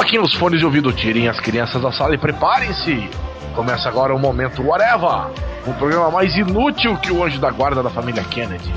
Coloquem os fones de ouvido, tirem as crianças da sala e preparem-se. Começa agora o Momento Whatever, um programa mais inútil que o anjo da guarda da família Kennedy.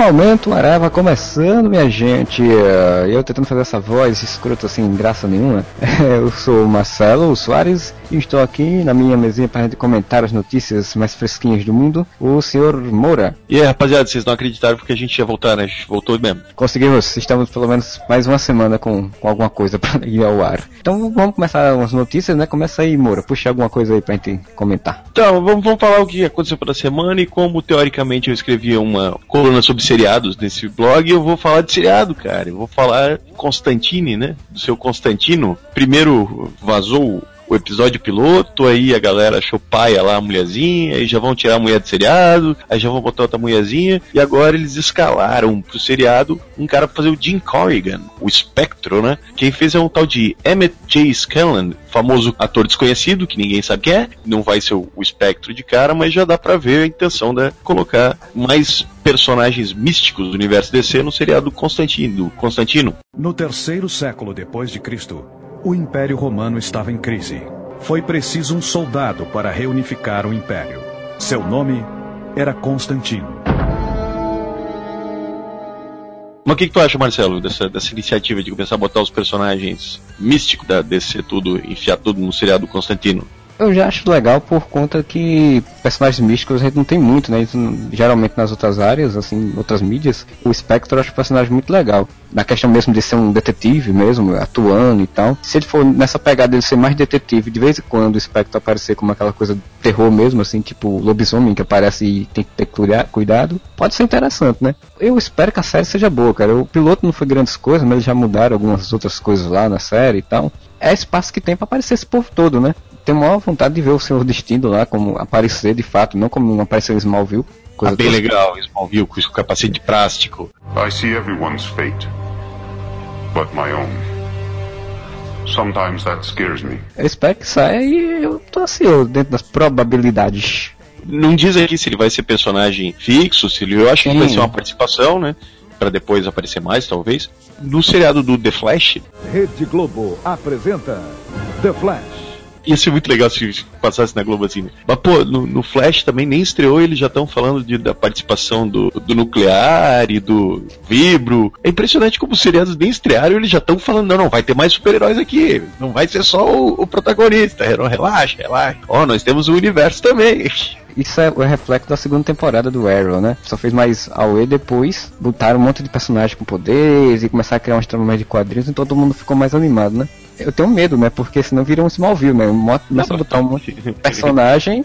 Momento Areva começando, minha gente. Eh, Eu tentando fazer essa voz escrota sem graça nenhuma. Eu sou o Marcelo Soares e estou aqui na minha mesinha para gente comentar as notícias mais fresquinhas do mundo. O senhor Moura. E aí, rapaziada, vocês não acreditaram porque a gente ia voltar, né? A gente voltou mesmo. Conseguimos, estamos pelo menos mais uma semana com, com alguma coisa para ir ao ar. Então vamos começar as notícias, né? Começa aí, Moura. Puxa alguma coisa aí pra gente comentar. Então, vamos, vamos falar o que aconteceu pela semana e como teoricamente eu escrevi uma coluna sobre seriados nesse blog, eu vou falar de seriado, cara. Eu vou falar Constantine, né? Do seu Constantino. Primeiro vazou o episódio piloto, aí a galera achou paia lá a mulherzinha, aí já vão tirar a mulher do seriado, aí já vão botar outra mulherzinha, e agora eles escalaram pro seriado um cara pra fazer o Jim Corrigan, o espectro, né? Quem fez é um tal de Emmett J. Scanlan, famoso ator desconhecido, que ninguém sabe quem é, não vai ser o, o espectro de cara, mas já dá pra ver a intenção de colocar mais personagens místicos do universo DC no seriado Constantino. Constantino. No terceiro século depois de Cristo, o Império Romano estava em crise. Foi preciso um soldado para reunificar o Império. Seu nome era Constantino. Mas o que, que tu acha, Marcelo, dessa, dessa iniciativa de começar a botar os personagens místicos da DC tudo, enfiar tudo no seriado Constantino? Eu já acho legal por conta que personagens místicos a gente não tem muito, né? Isso, geralmente nas outras áreas, assim, outras mídias, o Spectre eu acho um personagem muito legal. Na questão mesmo de ser um detetive mesmo, atuando e tal. Se ele for nessa pegada de ser mais detetive, de vez em quando o Spectre aparecer como aquela coisa de terror mesmo, assim, tipo lobisomem que aparece e tem que ter cuidado, pode ser interessante, né? Eu espero que a série seja boa, cara. O piloto não foi grandes coisas, mas eles já mudaram algumas outras coisas lá na série e tal. É espaço que tem para aparecer esse povo todo, né? Tenho maior vontade de ver o seu destino lá como aparecer de fato, não como apareceu em Smallville. Coisa ah, bem legal, Smallville com o capacete de plástico. I see everyone's fate, but my own. Sometimes that scares me. Eu espero que saia e eu tô assim, dentro das probabilidades. Não diz aqui se ele vai ser personagem fixo, se ele, eu acho Sim. que vai ser uma participação, né? para depois aparecer mais, talvez. No seriado do The Flash. Rede Globo apresenta The Flash. Ia ser muito legal se passasse na Globo assim. Né? Mas, pô, no, no, Flash também nem estreou, eles já estão falando de, da participação do, do nuclear e do Vibro. É impressionante como os seriados nem estrearam, eles já estão falando, não, não, vai ter mais super-heróis aqui. Não vai ser só o, o protagonista. Relaxa, relaxa. Ó, oh, nós temos o universo também. Isso é o reflexo da segunda temporada do Arrow, né? Só fez mais AOE depois, botaram um monte de personagens com poderes e começaram a criar uma trama mais de quadrinhos e todo mundo ficou mais animado, né? Eu tenho medo, né? Porque senão vira um Smallville, né? Começa a botar um monte de personagem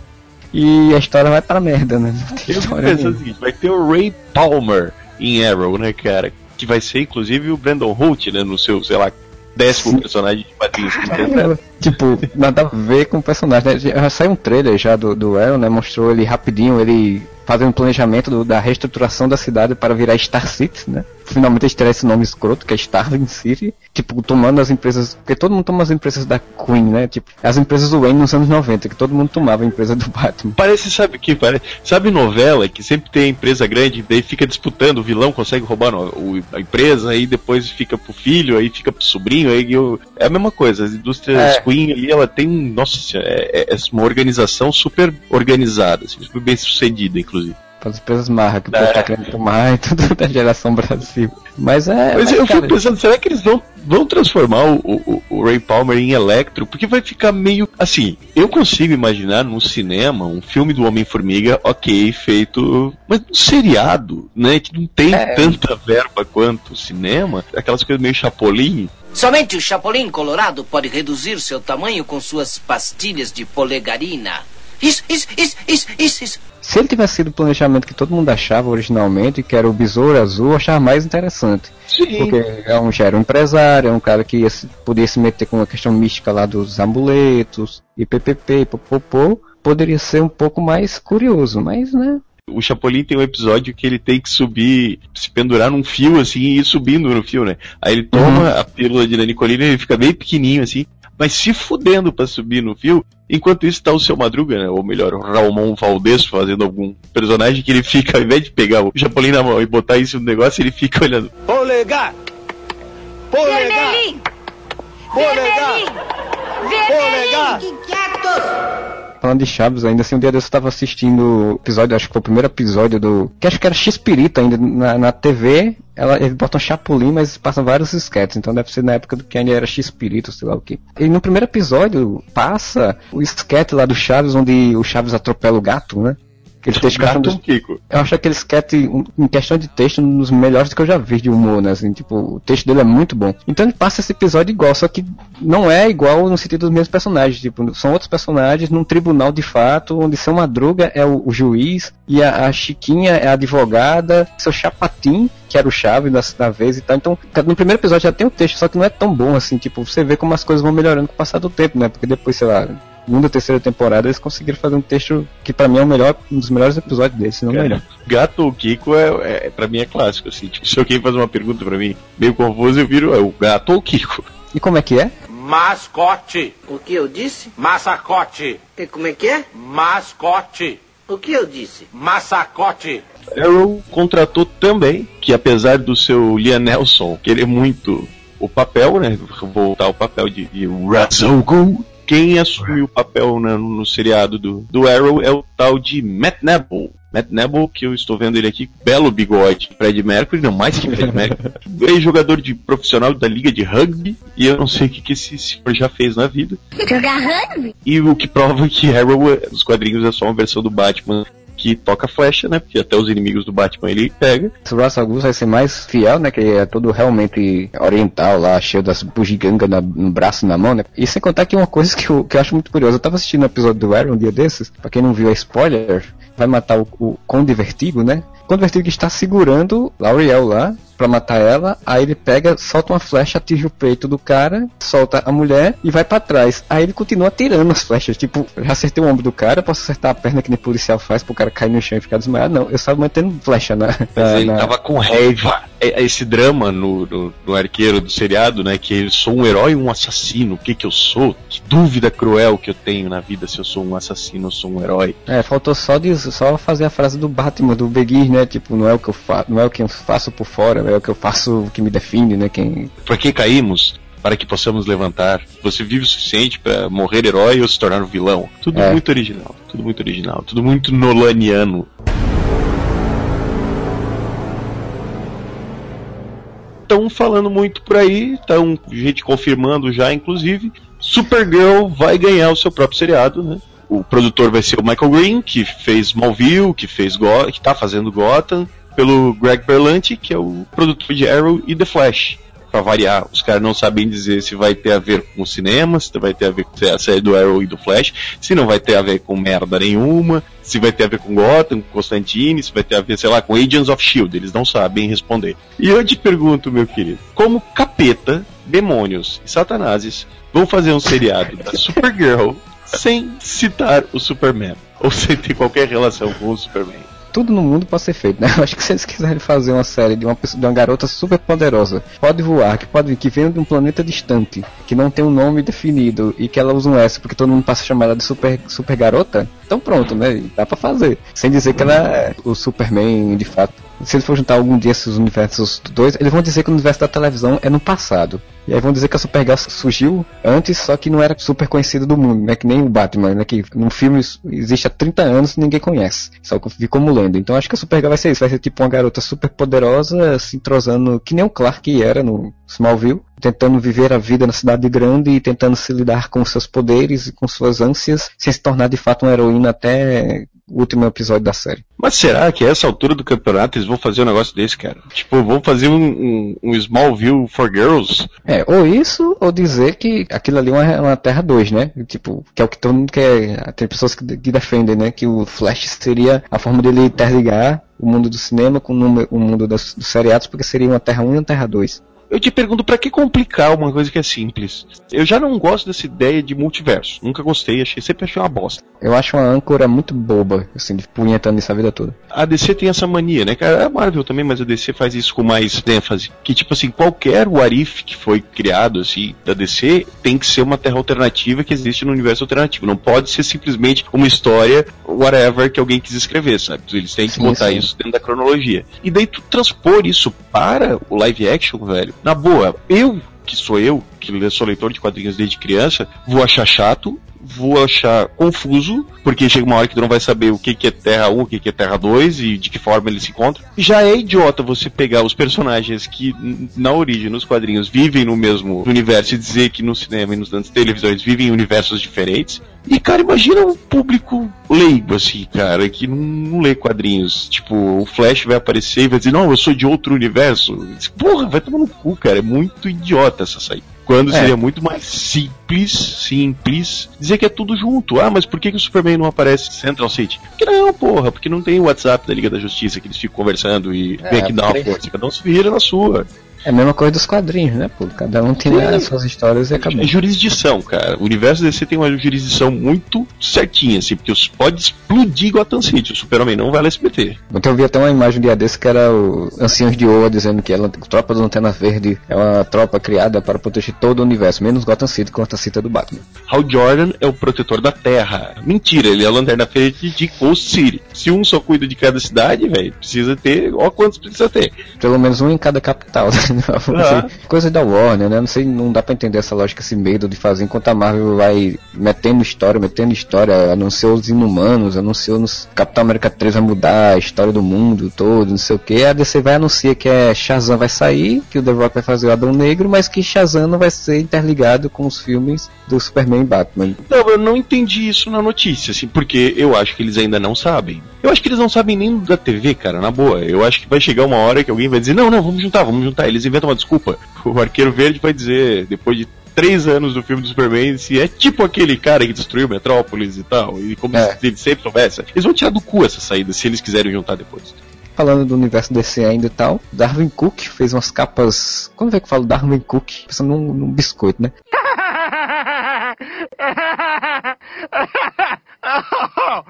e a história vai pra merda, né? Eu penso o seguinte, vai ter o Ray Palmer em Arrow, né, cara? Que vai ser inclusive o Brandon Holt, né? No seu, sei lá, décimo Sim. personagem de quadrinhos. Tipo, nada a ver com o personagem. Né? Já saiu um trailer já do, do Arrow, né? Mostrou ele rapidinho, ele fazendo um planejamento do, da reestruturação da cidade para virar Star City, né? Finalmente eles esse nome escroto, que é Starling City. Tipo, tomando as empresas. Porque todo mundo toma as empresas da Queen, né? Tipo, as empresas do Wayne nos anos 90, que todo mundo tomava a empresa do Batman. Parece, sabe o que? Parece, sabe novela que sempre tem empresa grande, daí fica disputando, o vilão consegue roubar no, o, a empresa, aí depois fica pro filho, aí fica pro sobrinho, aí eu, é a mesma coisa. As indústrias é. Queen ali, ela tem, nossa, é, é uma organização super organizada, assim, super bem sucedida, inclusive as empresas marra que o povo tá querendo tomar e tudo da geração Brasil. Mas é. Mas, mas eu cara, fico pensando, será que eles vão, vão transformar o, o, o, Ray Palmer em Electro? Porque vai ficar meio. Assim, eu consigo imaginar no cinema um filme do Homem-Formiga, ok, feito. Mas um seriado, né? Que não tem é. tanta verba quanto o cinema, aquelas coisas meio chapolim. Somente o Chapolin Colorado pode reduzir seu tamanho com suas pastilhas de polegarina. Isso, isso, isso, isso, isso, isso. Se ele tivesse sido o planejamento que todo mundo achava originalmente, que era o Besouro Azul, eu achava mais interessante. Sim. Porque é um, já era um empresário, é um cara que ia, podia se meter com a questão mística lá dos amuletos, e ppp, e popopô, poderia ser um pouco mais curioso, mas, né, O Chapolin tem um episódio que ele tem que subir, se pendurar num fio assim e ir subindo no fio, né? Aí ele toma a pílula de lanicolina e ele fica bem pequenininho assim, mas se fudendo pra subir no fio. Enquanto isso tá o seu Madruga, né? Ou melhor, o Ramon Valdez fazendo algum personagem que ele fica, ao invés de pegar o Chapolin na mão e botar isso no negócio, ele fica olhando. Polegar! Polegar! Vermelhinho! Polegar! Vermelhinho! Vermelhinho! Falando de Chaves, ainda assim, um dia desse eu tava assistindo o episódio, acho que foi o primeiro episódio do. Que acho que era X-Pirita ainda na, na TV. Ela, eles botam Chapolin, mas passam vários sketches, então deve ser na época do que ainda era X-Pirito, sei lá o que. E no primeiro episódio passa o sketch lá do Chaves, onde o Chaves atropela o gato, né? Aquele texto que eu acho um Kiko. eu acho aquele sketch, um- em questão de texto, um dos melhores que eu já vi de humor, né? Assim, tipo, o texto dele é muito bom. Então ele passa esse episódio igual, só que não é igual no sentido dos mesmos personagens. Tipo, são outros personagens num tribunal de fato, onde seu Madruga é o, o juiz e a, a Chiquinha é a advogada, seu Chapatim, que era o chave da, da vez e tal. Então, no primeiro episódio já tem o texto, só que não é tão bom assim. Tipo, você vê como as coisas vão melhorando com o passar do tempo, né? Porque depois, sei lá. Segunda, terceira temporada, eles conseguiram fazer um texto que pra mim é o melhor, um dos melhores episódios deles, se não o melhor. Gato ou Kiko é, é para mim é clássico assim. Tipo, se alguém faz uma pergunta pra mim meio confuso, eu viro é o Gato ou Kiko. E como é que é? Mascote! O que eu disse? Massacote! E como é que é? Mascote! O que eu disse? Massacote! Arrow contratou também, que apesar do seu Liam Nelson querer muito o papel, né, voltar ao papel de, de Gould, quem assume o papel né, no, no seriado do, do Arrow é o tal de Matt Neville. Matt Neville, que eu estou vendo ele aqui, belo bigode. Fred Mercury, não mais que Fred Mercury. É jogador de profissional da liga de rugby, e eu não sei o que, que esse senhor já fez na vida. Jogar rugby? E o que prova que Arrow, é- os quadrinhos, é só uma versão do Batman que toca flecha, né? Porque até os inimigos do Batman ele pega. O Russell Gus vai ser mais fiel, né? Que é todo realmente oriental lá, cheio das bugigangas no braço na mão, né? E sem contar que uma coisa que eu, que eu acho muito curiosa. Eu tava assistindo um episódio do Arrow um dia desses, pra quem não viu é spoiler, vai matar o, o Conde Vertigo, né? Conde Vertigo está segurando Lauriel lá pra matar ela, aí ele pega, solta uma flecha, atinge o peito do cara, solta a mulher e vai pra trás. Aí ele continua atirando as flechas, tipo, já acertei o ombro do cara, posso acertar a perna que nem policial faz pro cara cair no chão e ficar desmaiado? Não, eu estava mantendo flecha na, na- ele na- tava com raiva. É- é Esse drama no, no, no arqueiro do seriado, né? Que eu sou um herói ou um assassino. O que que eu sou? Que dúvida cruel que eu tenho na vida se eu sou um assassino ou sou um herói. É, faltou só, diz, só fazer a frase do Batman, do Begir, né? Tipo, não é o que eu faço, não é o que eu faço por fora, é o que eu faço que me define, né? Quem... Por que caímos? Para que possamos levantar. Você vive o suficiente para morrer herói ou se tornar um vilão. Tudo É. muito original. Tudo muito original. Tudo muito nolaniano. Estão falando muito por aí, estão gente confirmando já, inclusive. Supergirl vai ganhar o seu próprio seriado, né? O produtor vai ser o Michael Green, que fez Smallville, que fez Go que tá fazendo Gotham, pelo Greg Berlanti, que é o produtor de Arrow e The Flash. Pra variar, os caras não sabem dizer se vai ter a ver com o cinema, se vai ter a ver com a série do Arrow e do Flash, se não vai ter a ver com merda nenhuma, se vai ter a ver com Gotham, com Constantine, se vai ter a ver, sei lá, com Agents of Shield, eles não sabem responder. E eu te pergunto, meu querido, como capeta, demônios e satanases vão fazer um seriado da Supergirl sem citar o Superman? Ou sem ter qualquer relação com o Superman? Tudo no mundo pode ser feito, né? Eu acho que se eles quiserem fazer uma série de uma, pessoa, de uma garota super poderosa, pode voar, que pode que vem de um planeta distante, que não tem um nome definido e que ela usa um S porque todo mundo passa a chamar ela de super, super garota, então pronto, né? Dá pra fazer. Sem dizer que ela é o Superman de fato. Se eles for juntar algum dia esses universos dois, eles vão dizer que o universo da televisão é no passado. E aí vão dizer que a Supergirl surgiu antes, só que não era super conhecida do mundo, né? Que nem o Batman, né? Que no filme existe há 30 anos e ninguém conhece. Só que ficou como lenda. Então acho que a Supergirl vai ser isso. Vai ser tipo uma garota super poderosa, se entrosando, que nem o Clark era no Smallville. Tentando viver a vida na cidade grande e tentando se lidar com seus poderes e com suas ânsias, sem se tornar de fato uma heroína até o último episódio da série. Mas será que a essa altura do campeonato eles vão fazer um negócio desse, cara? Tipo, vão fazer um, um, um Smallville for Girls? É, ou isso, ou dizer que aquilo ali é uma, uma Terra 2, né? Tipo, que é o que todo mundo quer. Tem pessoas que, que defendem, né? Que o Flash seria a forma dele interligar o mundo do cinema com o, mundo dos, dos seriados, porque seria uma Terra 1 e uma Terra 2. Eu te pergunto, pra que complicar uma coisa que é simples? Eu já não gosto dessa ideia de multiverso. Nunca gostei, achei, sempre achei uma bosta. Eu acho uma âncora muito boba, assim, de punhetando isso a vida toda. A DC tem essa mania, né, cara? A Marvel também, mas a DC faz isso com mais ênfase. Que, tipo assim, qualquer What If que foi criado, assim, da DC, tem que ser uma terra alternativa que existe no universo alternativo. Não pode ser simplesmente uma história, whatever, que alguém quis escrever, sabe? Eles têm que Sim, botar sim. isso dentro da cronologia. E daí tu transpor isso para o live action, velho. Na boa, eu, que sou eu, que sou leitor de quadrinhos desde criança, vou achar chato, vou achar confuso, porque chega uma hora que tu não vai saber o que, que é Terra 1, o que, que é Terra 2 e de que forma eles se encontram. Já é idiota você pegar os personagens que, na origem, nos quadrinhos, vivem no mesmo universo e dizer que no cinema e nos nas televisões vivem em universos diferentes. E, cara, imagina um público leigo, assim, cara, que não, não lê quadrinhos. Tipo, o Flash vai aparecer e vai dizer, não, eu sou de outro universo. Porra, vai tomar no cu, cara. É muito idiota essa saída. Quando É. seria muito mais simples, simples, dizer que é tudo junto. Ah, mas por que, que o Superman não aparece em Central City? Porque não, porra, porque não tem o WhatsApp da Liga da Justiça que eles ficam conversando e É, vem aqui dar uma força. Cada um se vira na sua. É a mesma coisa dos quadrinhos, né, pô? Cada um tem Sim. as suas histórias e acabou. É jurisdição, cara. O universo DC tem uma jurisdição muito certinha, assim, porque pode explodir Gotham City. O Super-Homem não vai no SBT. Ontem eu vi até uma imagem um dia desse que era o Anciãos de Oa dizendo que ela, a tropa do Lanterna Verde é uma tropa criada para proteger todo o universo, menos Gotham City, que Gotham City é do Batman. Hal Jordan é o protetor da Terra. Mentira, ele é a lanterna verde de Coast City. Se um só cuida de cada cidade, velho, precisa ter. Ó, quantos precisa ter? Pelo menos um em cada capital. né? Coisa da Warner, né? Não sei, não dá pra entender essa lógica, esse medo de fazer enquanto a Marvel vai metendo história, metendo história, anunciou os Inumanos, anunciou nos Capitão América 3 vai mudar a história do mundo todo, não sei o que. A DC vai anunciar que é Shazam vai sair, que o The Rock vai fazer o Adão Negro, mas que Shazam não vai ser interligado com os filmes do Superman e Batman. Não, eu não entendi isso na notícia, assim, porque eu acho que eles ainda não sabem. Eu acho que eles não sabem nem da TV, cara, na boa. Eu acho que vai chegar uma hora que alguém vai dizer, não, não, vamos juntar, vamos juntar. Eles inventam uma desculpa. O Arqueiro Verde vai dizer, depois de três anos do filme do Superman, se é tipo aquele cara que destruiu Metrópolis e tal, e como É. se ele sempre soubesse. Eles vão tirar do cu essa saída, se eles quiserem juntar depois. Falando do universo DC ainda e tal, Darwin Cook fez umas capas. Quando é que eu falo Darwin Cook? Pensando num, num biscoito, né?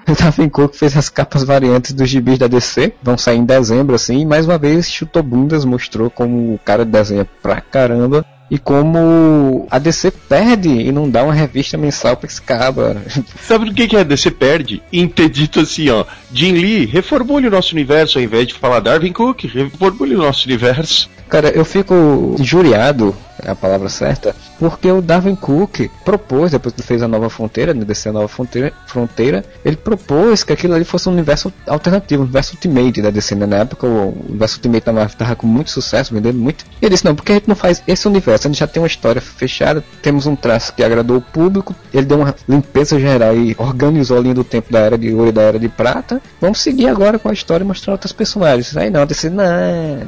O Darwin Cook fez as capas variantes dos gibis da DC, vão sair em dezembro assim, e mais uma vez chutou bundas, mostrou como o cara desenha pra caramba. E como a DC perde e não dá uma revista mensal pra esse cara. Sabe do que, que a DC perde? Em ter dito assim, ó, Jim Lee, reformule o nosso universo ao invés de falar Darwin Cook, reformule o nosso universo. Cara, eu fico injuriado, é a palavra certa, porque o Darwin Cook propôs, depois que fez a nova fronteira, né, descer a nova fronteira, fronteira, ele propôs que aquilo ali fosse um universo alternativo, um universo Ultimate da DC, né? Na época o universo Ultimate da Marvel tava com muito sucesso, vendendo muito. E ele disse, não, porque a gente não faz esse universo? A gente já tem uma história fechada, temos um traço que agradou o público, ele deu uma limpeza geral e organizou a linha do tempo da Era de Ouro e da Era de Prata. Vamos seguir agora com a história e mostrar outros personagens. Aí não, a DC, não,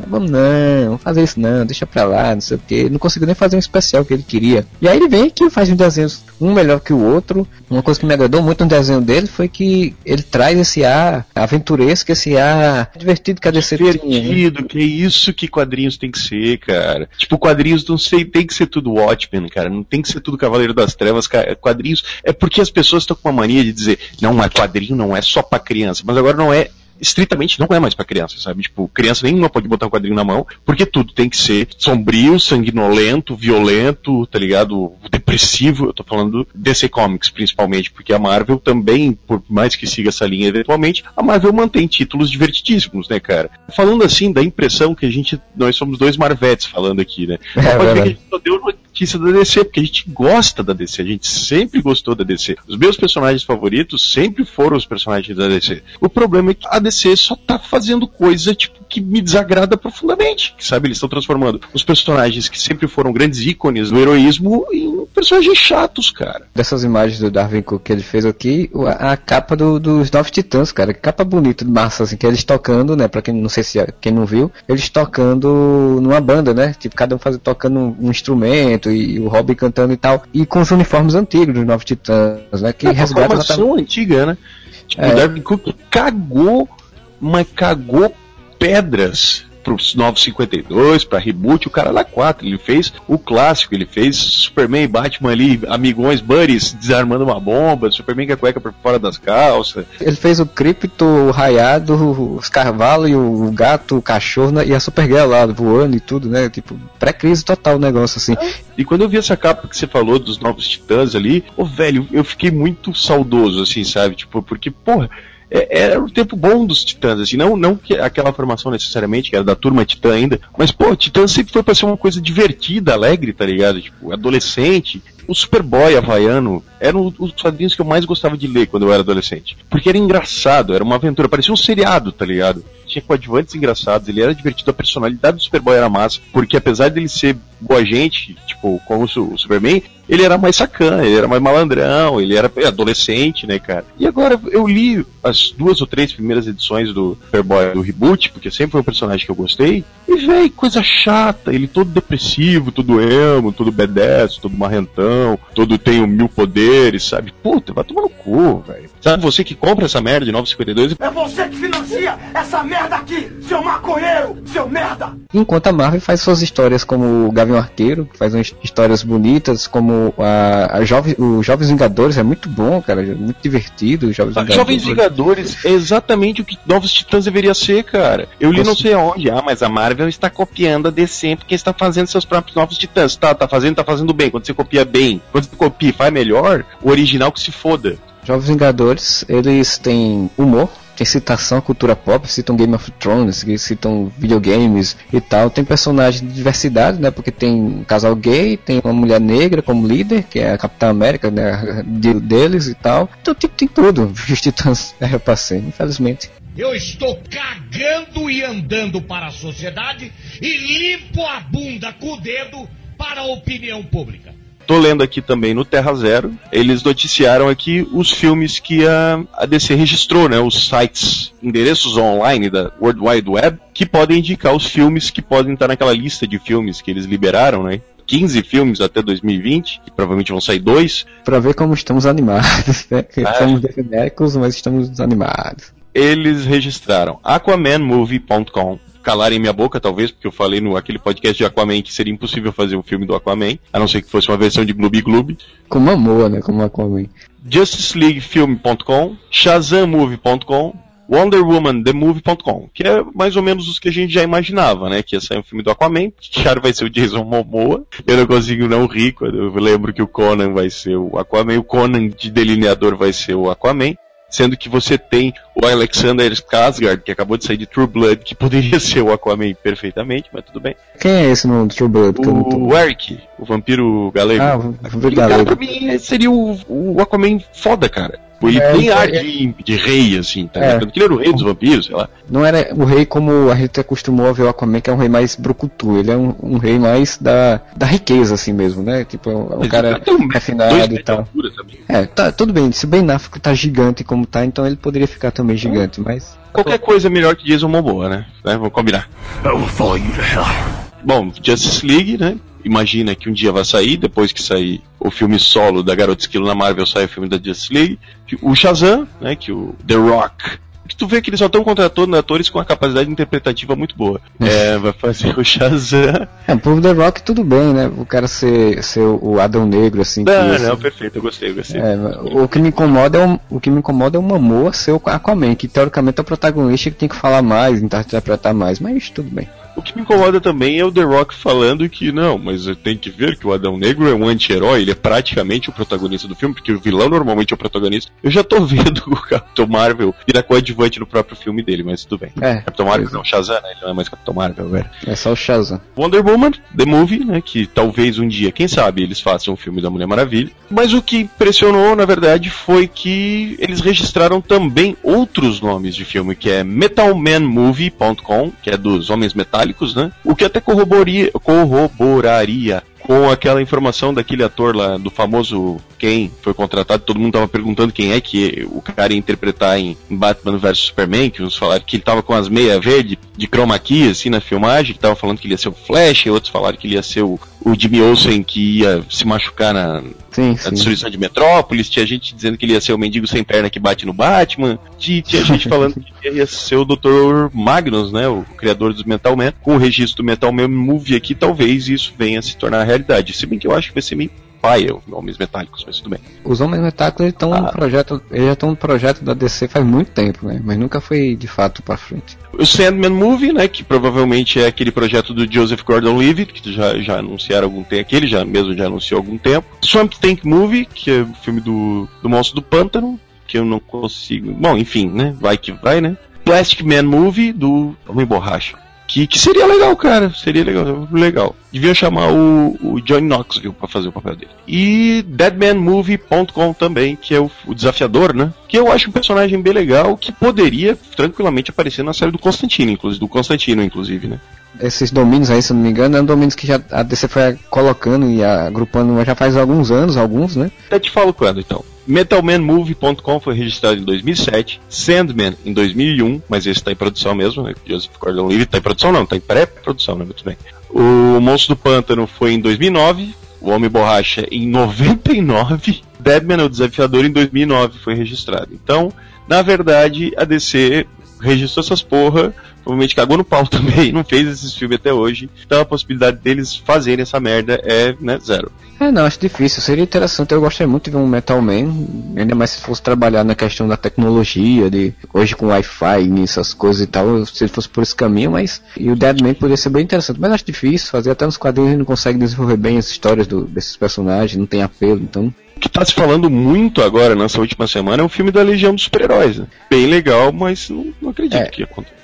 vamos não, fazer isso não, deixa pra lá, não sei o que. Não conseguiu nem fazer um especial que ele queria. E aí ele vem aqui e faz uns desenhos, um melhor que o outro. Uma coisa que me agradou muito no desenho dele foi que ele traz esse ar aventuresco, esse ar divertido que a DC né? Divertido, que é isso que quadrinhos tem que ser, cara. Tipo, quadrinhos não sei, tem que ser tudo Watchmen, cara. Não tem que ser tudo Cavaleiro das Trevas, cara. Quadrinhos é porque as pessoas estão com uma mania de dizer, não, é quadrinho não é só pra criança, mas agora não é estritamente não é mais pra criança, sabe? Tipo, criança nenhuma pode botar um quadrinho na mão, porque tudo tem que ser sombrio, sanguinolento, violento, tá ligado? Depressivo. Eu tô falando DC Comics, principalmente, porque a Marvel também, por mais que siga essa linha eventualmente, a Marvel mantém títulos divertidíssimos, né, cara? Falando assim, da impressão que a gente, nós somos dois Marvetes falando aqui, né? É pode ver que a gente só deu notícia da DC, porque a gente gosta da DC, a gente sempre gostou da DC. Os meus personagens favoritos sempre foram os personagens da DC. O problema é que a DC só tá fazendo coisa, tipo, que me desagrada profundamente. Que, sabe, eles estão transformando os personagens que sempre foram grandes ícones do heroísmo em personagens chatos, cara. Dessas imagens do Darwin Cook que ele fez aqui, a, a capa do- dos Nove Titãs, cara, que capa bonita, massa, assim, que eles tocando, né, pra quem não sei se quem não viu, eles tocando numa banda, né, tipo, cada um fazendo, tocando um, um instrumento e, o Robin cantando e tal, e com os uniformes antigos dos Nove Titãs, né, que É resgata uma formação antiga, né? Tipo, É. o Darwin Cook cagou, mas cagou pedras. pros 952, pra reboot, o cara lá 4. Ele fez o clássico, ele fez Superman e Batman ali, amigões, buddies, desarmando uma bomba, Superman com a cueca por fora das calças. Ele fez o Crypto, o Raiado, os cavalos e o gato, o cachorro né, e a Supergirl lá voando e tudo, né? Tipo, pré-crise total o negócio assim. E quando eu vi essa capa que você falou dos novos titãs ali, ô velho, eu fiquei muito saudoso, assim, sabe? Tipo, porque, porra. É, era o tempo bom dos Titãs, assim, não, não que aquela formação necessariamente, que era da turma Titã ainda, mas, pô, Titãs sempre foi pra ser uma coisa divertida, alegre, tá ligado? Tipo, adolescente. O Superboy havaiano eram os quadrinhos que eu mais gostava de ler quando eu era adolescente. Porque era engraçado, era uma aventura, parecia um seriado, tá ligado? Tinha coadjuvantes engraçados, ele era divertido, a personalidade do Superboy era massa, porque apesar dele ser boa gente, tipo, como o Superman, ele era mais sacana, ele era mais malandrão, ele era adolescente, né, cara? E agora eu li as duas ou três primeiras edições do Superboy do reboot, porque sempre foi um personagem que eu gostei, e véi, coisa chata, ele todo depressivo, todo emo, todo badass, todo marrentão, todo tem um mil poderes, sabe? Puta, vai tomar no cu, velho. Sabe você que compra essa merda de 952? É você que financia essa merda aqui, seu maconheiro, seu merda! Enquanto a Marvel faz suas histórias como o Gavião Arqueiro, que faz umas histórias bonitas, como a, a Jove, os Jovens Vingadores, é muito bom, cara, é muito divertido. Jovens Vingadores. Jovens Vingadores é exatamente o que Novos Titãs deveria ser, cara. Eu li Nossa. não sei aonde, ah, mas a Marvel está copiando a DC porque está fazendo seus próprios Novos Titãs. Tá, tá fazendo, tá fazendo bem. Quando você copia bem, quando você copia e faz melhor, o original que se foda. Jovens Vingadores, eles têm humor, tem citação à cultura pop, citam Game of Thrones, citam videogames e tal. Tem personagens de diversidade, né? Porque tem um casal gay, tem uma mulher negra como líder, que é a Capitã América, né? De, deles e tal. Então, tipo, tem tudo. Os titãs era pra ser, infelizmente. Eu estou cagando e andando para a sociedade e limpo a bunda com o dedo para a opinião pública. Tô lendo aqui também no Terra Zero, eles noticiaram aqui os filmes que a, a DC registrou, né? Os sites, endereços online da World Wide Web, que podem indicar os filmes que podem estar naquela lista de filmes que eles liberaram, né? 15 filmes até 2020, e provavelmente vão sair dois. Para ver como estamos animados, né? É. Estamos genéricos, mas estamos animados. Eles registraram aquamanmovie.com, calarem minha boca, talvez, porque eu falei no aquele podcast de Aquaman que seria impossível fazer um filme do Aquaman, a não ser que fosse uma versão de Gloob Gloob. Com Moa, né? Como Aquaman. JusticeLeagueFilm.com, ShazamMovie.com, Wonder Woman TheMovie.com, que é mais ou menos os que a gente já imaginava, né? Que ia sair um filme do Aquaman, que cara vai ser o Jason Momoa. Eu não consigo não rir eu lembro que o Conan vai ser o Aquaman, o Conan de delineador vai ser o Aquaman sendo que você tem o Alexander Skarsgård, que acabou de sair de True Blood, que poderia ser o Aquaman perfeitamente, mas tudo bem. Quem é esse no True Blood? O, o Eric, o vampiro galego. Ah, o vampiro galego. Cara, pra mim seria o, o Aquaman foda, cara. Ele é, tem ar é, de, de, rei, assim, tá é. ligado? Que ele era o rei dos vampiros, sei lá. Não era o rei como a gente acostumou a ver o Aquaman, que é um rei mais brucutu. Ele é um, um rei mais da, da riqueza, assim mesmo, né? Tipo, é um Mas cara um, refinado e tal. É, tá, tudo bem. Se o Ben Affleck tá gigante como tá, então ele poderia ficar também gigante, mas... Qualquer coisa melhor que Jason Momoa, né? né? Vamos combinar. Bom, Justice League, né? Imagina que um dia vai sair, depois que sair o filme solo da Garota Esquilo na Marvel, sai o filme da Justice League, o Shazam, né, que o The Rock que tu vê que eles só estão contratando atores com uma capacidade interpretativa muito boa. É, vai fazer o Shazam. É, pro The Rock tudo bem, né? O cara ser, ser o Adão Negro, assim. Não, que, não, assim, perfeito, eu gostei, eu gostei. É, o que me incomoda é o, o que me incomoda é o Momoa ser o Aquaman, que teoricamente é o protagonista que tem que falar mais, interpretar mais, mas tudo bem. O que me incomoda também é o The Rock falando que não, mas tem que ver que o Adão Negro é um anti-herói, ele é praticamente o protagonista do filme, porque o vilão normalmente é o protagonista. Eu já tô vendo o Capitão Marvel virar coadjuvante no próprio filme dele, mas tudo bem. É. Capitão Marvel não, Shazam, né? Ele não é mais Capitão Marvel, velho. É só o Shazam. Wonder Woman, The Movie, né? Que talvez um dia, quem sabe, eles façam um filme da Mulher Maravilha. Mas o que impressionou, na verdade, foi que eles registraram também outros nomes de filme, que é metalmanmovie.com, que é dos Homens Metálicos né? O que até corroboraria, corroboraria com aquela informação daquele ator lá, do famoso quem foi contratado, todo mundo tava perguntando quem é que o cara ia interpretar em Batman vs Superman, que uns falaram que ele tava com as meias verdes de chroma key, assim, na filmagem, que tava falando que ele ia ser o Flash, e outros falaram que ele ia ser o, o Jimmy Olsen que ia se machucar na, Sim, na sim. destruição de Metrópolis, tinha gente dizendo que ele ia ser o mendigo sem perna que bate no Batman, tinha, tinha gente falando que ele ia ser o Dr. Magnus, né, o criador dos Metal Man. Com o registro do Metal Man Movie aqui, talvez isso venha a se tornar realidade. Se bem que eu acho que vai ser meio paia, os Homens Metálicos, mas tudo bem. Os Homens Metálicos estão Ah. no projeto, eles já estão no projeto da DC faz muito tempo, né? Mas nunca foi de fato pra frente. O Sandman Movie, né, que provavelmente é aquele projeto do Joseph Gordon-Levitt, que já, já anunciaram algum tempo, aquele já mesmo já anunciou algum tempo. Swamp Tank Movie, que é o filme do, do Monstro do Pântano, que eu não consigo... Bom, enfim, né, vai que vai, né. Plastic Man Movie, do Homem Borracha. Que, que seria legal, cara. Seria legal. legal. Devia chamar o, o Johnny Knoxville pra fazer o papel dele. E deadmanmovie.com também, que é o, o desafiador, né? Que eu acho um personagem bem legal que poderia tranquilamente aparecer na série do Constantino, inclusive, do Constantino, inclusive, né? Esses domínios aí, se eu não me engano, eram domínios que já a DC foi colocando e agrupando já faz alguns anos, alguns, né? Até te falo quando, então. MetalManMovie.com foi registrado em 2007, Sandman em 2001, mas esse está em produção mesmo, né? Joseph Gordon-Levitt está em produção não, está em pré-produção, né? Muito bem. O Monstro do Pântano foi em 2009, o Homem Borracha em 99, Deadman, o Desafiador, em 2009 foi registrado. Então, na verdade, a DC registrou essas porra, provavelmente cagou no pau também, não fez esses filmes até hoje. Então a possibilidade deles fazerem essa merda é, né, zero. É, não, acho difícil. Seria interessante. Eu gostaria muito de ver um Metal Man, ainda mais se fosse trabalhar na questão da tecnologia, de hoje com Wi-Fi e essas coisas e tal, se ele fosse por esse caminho, mas. E o Deadman poderia ser bem interessante, mas acho difícil fazer. Até nos quadrinhos ele não consegue desenvolver bem as histórias do- desses personagens, não tem apelo, então. O que tá se falando muito agora nessa última semana é o filme da Legião dos Super-Heróis. Né? Bem legal, mas não, não acredito É. que aconteça.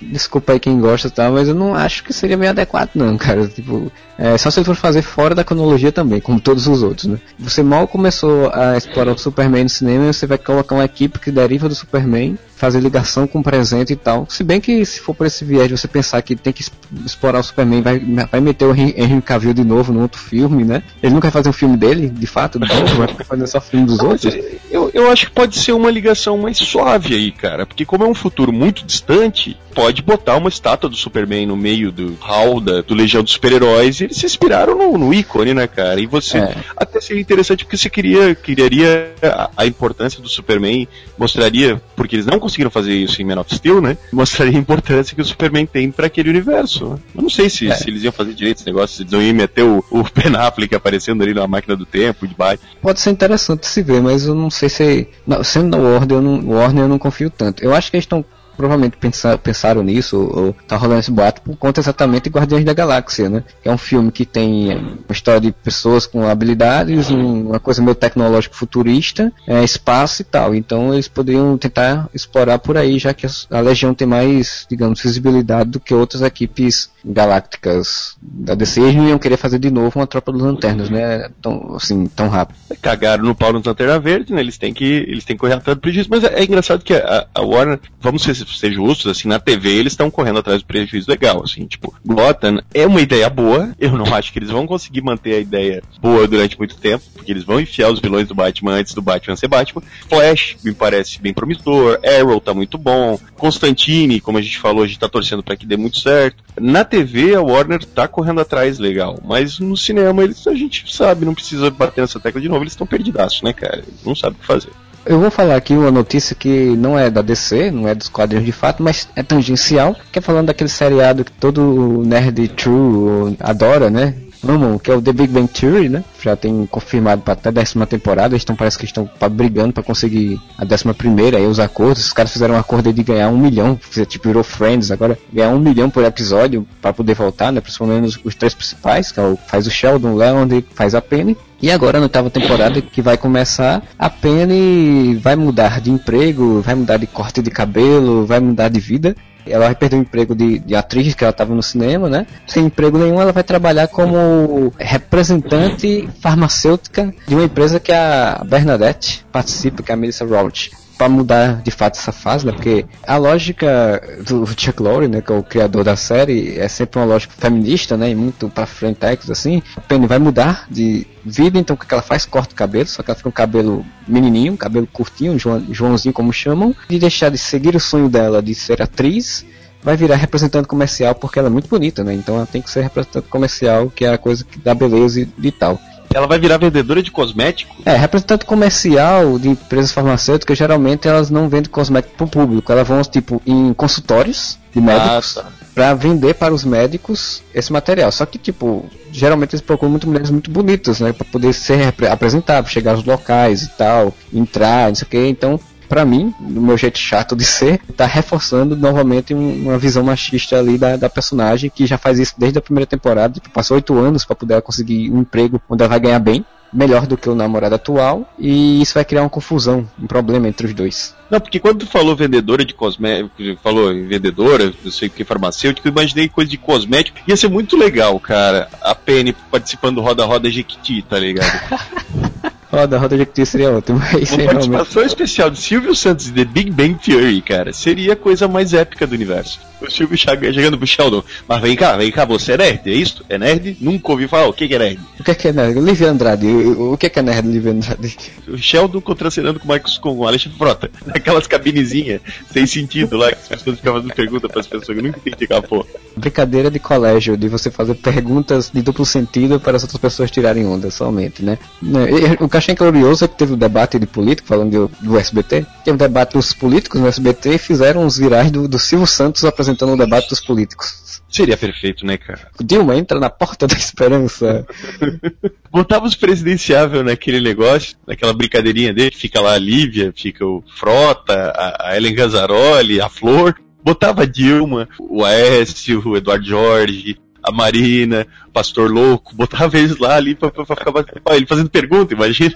Desculpa aí quem gosta, tá? Mas eu não acho que seria bem adequado, não, cara. Tipo, é, só se for fazer fora da cronologia também, como todos os outros, né? Você mal começou a explorar o Superman no cinema, você vai colocar uma equipe que deriva do Superman, fazer ligação com o presente e tal. Se bem que se for por esse viés você pensar que tem que explorar o Superman, vai, vai meter o Hen- Henry Cavill de novo no outro filme, né? Ele nunca vai fazer um filme dele, de fato, de novo, vai fazer só filme dos outros. Eu, eu acho que pode ser uma ligação mais suave aí, cara. Porque como é um futuro muito distante, pode botar uma estátua do Superman no meio do hall da, do Legião dos Super-Heróis e eles se inspiraram no, no ícone, né, cara? E você É. até seria interessante porque você queria, criaria a, a importância do Superman, mostraria, porque eles não conseguiram fazer isso em Man of Steel, né? Mostraria a importância que o Superman tem pra aquele universo. Eu não sei se, É. se eles iam fazer direito esse negócio, se eles iam meter o, o Ben Affleck aparecendo ali na máquina do tempo, de baixo. Pode ser interessante se ver, mas eu não sei se. Não, sendo da Warner, eu não, Warner eu não confio tanto. Eu acho que eles estão. Provavelmente pensa, pensaram nisso, ou, tá rolando esse boato por conta exatamente de Guardiões da Galáxia, né? Que é um filme que tem é, uma história de pessoas com habilidades, um- uma coisa meio tecnológico futurista, é, espaço e tal. Então eles poderiam tentar explorar por aí, já que a Legião tem mais, digamos, visibilidade do que outras equipes galácticas da DC. Eles não iam querer fazer de novo uma tropa dos lanternas, né? Tão, assim, tão rápido. cagaram no pau no Lanterna Verde, né? Eles têm que, eles têm que correr atrás do prejuízo. Mas é, é engraçado que a, a Warner, vamos ser, ser justos, assim, na TV eles estão correndo atrás do prejuízo legal, assim, tipo, Gotham é uma ideia boa, eu não acho que eles vão conseguir manter a ideia boa durante muito tempo, porque eles vão enfiar os vilões do Batman antes do Batman ser Batman. Flash me parece bem promissor, Arrow tá muito bom, Constantine, como a gente falou, a gente tá torcendo para que dê muito certo. Na TV a Warner tá correndo atrás legal, mas no cinema eles a gente sabe, não precisa bater nessa tecla de novo, eles estão perdidaços, né, cara? Não sabem o que fazer. Eu vou falar aqui uma notícia que não é da DC, não é dos quadrinhos de fato, mas é tangencial, que é falando daquele seriado que todo nerd true adora, né? Amam, que é o The Big Bang Theory, né? Já tem confirmado para até a décima temporada, eles estão, parece que estão brigando para conseguir a décima primeira, aí os acordos, os caras fizeram um acordo de ganhar um milhão, tipo, virou Friends, agora ganhar um milhão por episódio para poder voltar, né? Principalmente os, os três principais, que é o, faz o Sheldon, o Leon e faz a Penny. E agora na oitava temporada que vai começar, a Penny vai mudar de emprego, vai mudar de corte de cabelo, vai mudar de vida. Ela vai perder o emprego de, de atriz, que ela estava no cinema, né? Sem emprego nenhum, ela vai trabalhar como representante farmacêutica de uma empresa que a Bernadette participa, que é a Melissa Roach para mudar de fato essa fase, né? Porque a lógica do Chuck Lorre, né, que é o criador da série, é sempre uma lógica feminista, né, e muito para frente assim. A Penny vai mudar de vida, então o que ela faz? Corta o cabelo, só que ela fica o cabelo menininho, cabelo curtinho, João, Joãozinho como chamam, de deixar de seguir o sonho dela de ser atriz vai virar representante comercial porque ela é muito bonita, né? Então ela tem que ser representante comercial, que é a coisa que dá beleza e, e tal. Ela vai virar vendedora de cosmético? É, representante comercial de empresas farmacêuticas, geralmente elas não vendem cosmético para o público, elas vão tipo em consultórios de médicos Ah, tá. para vender para os médicos esse material. Só que tipo, geralmente eles procuram muito mulheres muito bonitas, né, para poder ser apresentável, chegar aos locais e tal, entrar, não sei o que. Então, pra mim, do meu jeito chato de ser, tá reforçando novamente um- uma visão machista ali da, da personagem, que já faz isso desde a primeira temporada, tipo, passou oito anos para poder conseguir um emprego onde ela vai ganhar bem, melhor do que o namorado atual, e isso vai criar uma confusão, um problema entre os dois. Não, porque quando tu falou vendedora de cosmético, falou em vendedora, não sei o que, farmacêutico, eu imaginei coisa de cosmético. Ia ser muito legal, cara, a Penny participando do Roda Roda Jequiti, tá ligado? Roda, roda de Jequiti seria ótimo. Isso Uma é realmente... participação especial de Silvio Santos e The Big Bang Theory, cara, seria a coisa mais épica do universo. O Silvio chega- chegando pro Sheldon, mas vem cá, vem cá, você é nerd, é isso? É nerd? Nunca ouvi falar, o que que é nerd? O que é que é nerd? Lívia Andrade, o que é que é nerd, Lívia Andrade? O Sheldon contracenando com o Marcos com o Alexandre Frota, naquelas cabinezinhas sem sentido lá, que as pessoas ficavam fazendo pergunta pras pessoas, eu nunca entendi aquela porra. Brincadeira de colégio, de você fazer perguntas de duplo sentido para as outras pessoas tirarem onda somente, né? Né, O que eu achei curioso é que teve o debate de político, falando de- do SBT, teve o debate dos políticos no SBT e fizeram os virais do, do Silvio Santos apresentando o debate dos políticos. Seria perfeito, né, cara? Dilma entra na porta da esperança. Botava os presidenciáveis naquele negócio, naquela brincadeirinha dele, fica lá a Lívia, fica o Frota, a, a Ellen Gazzaroli, a Flor. Botava a Dilma, o Aécio, o Eduardo Jorge, a Marina, o Pastor Louco, botava eles lá ali pra, pra, pra ficar batendo- ele fazendo pergunta, imagina.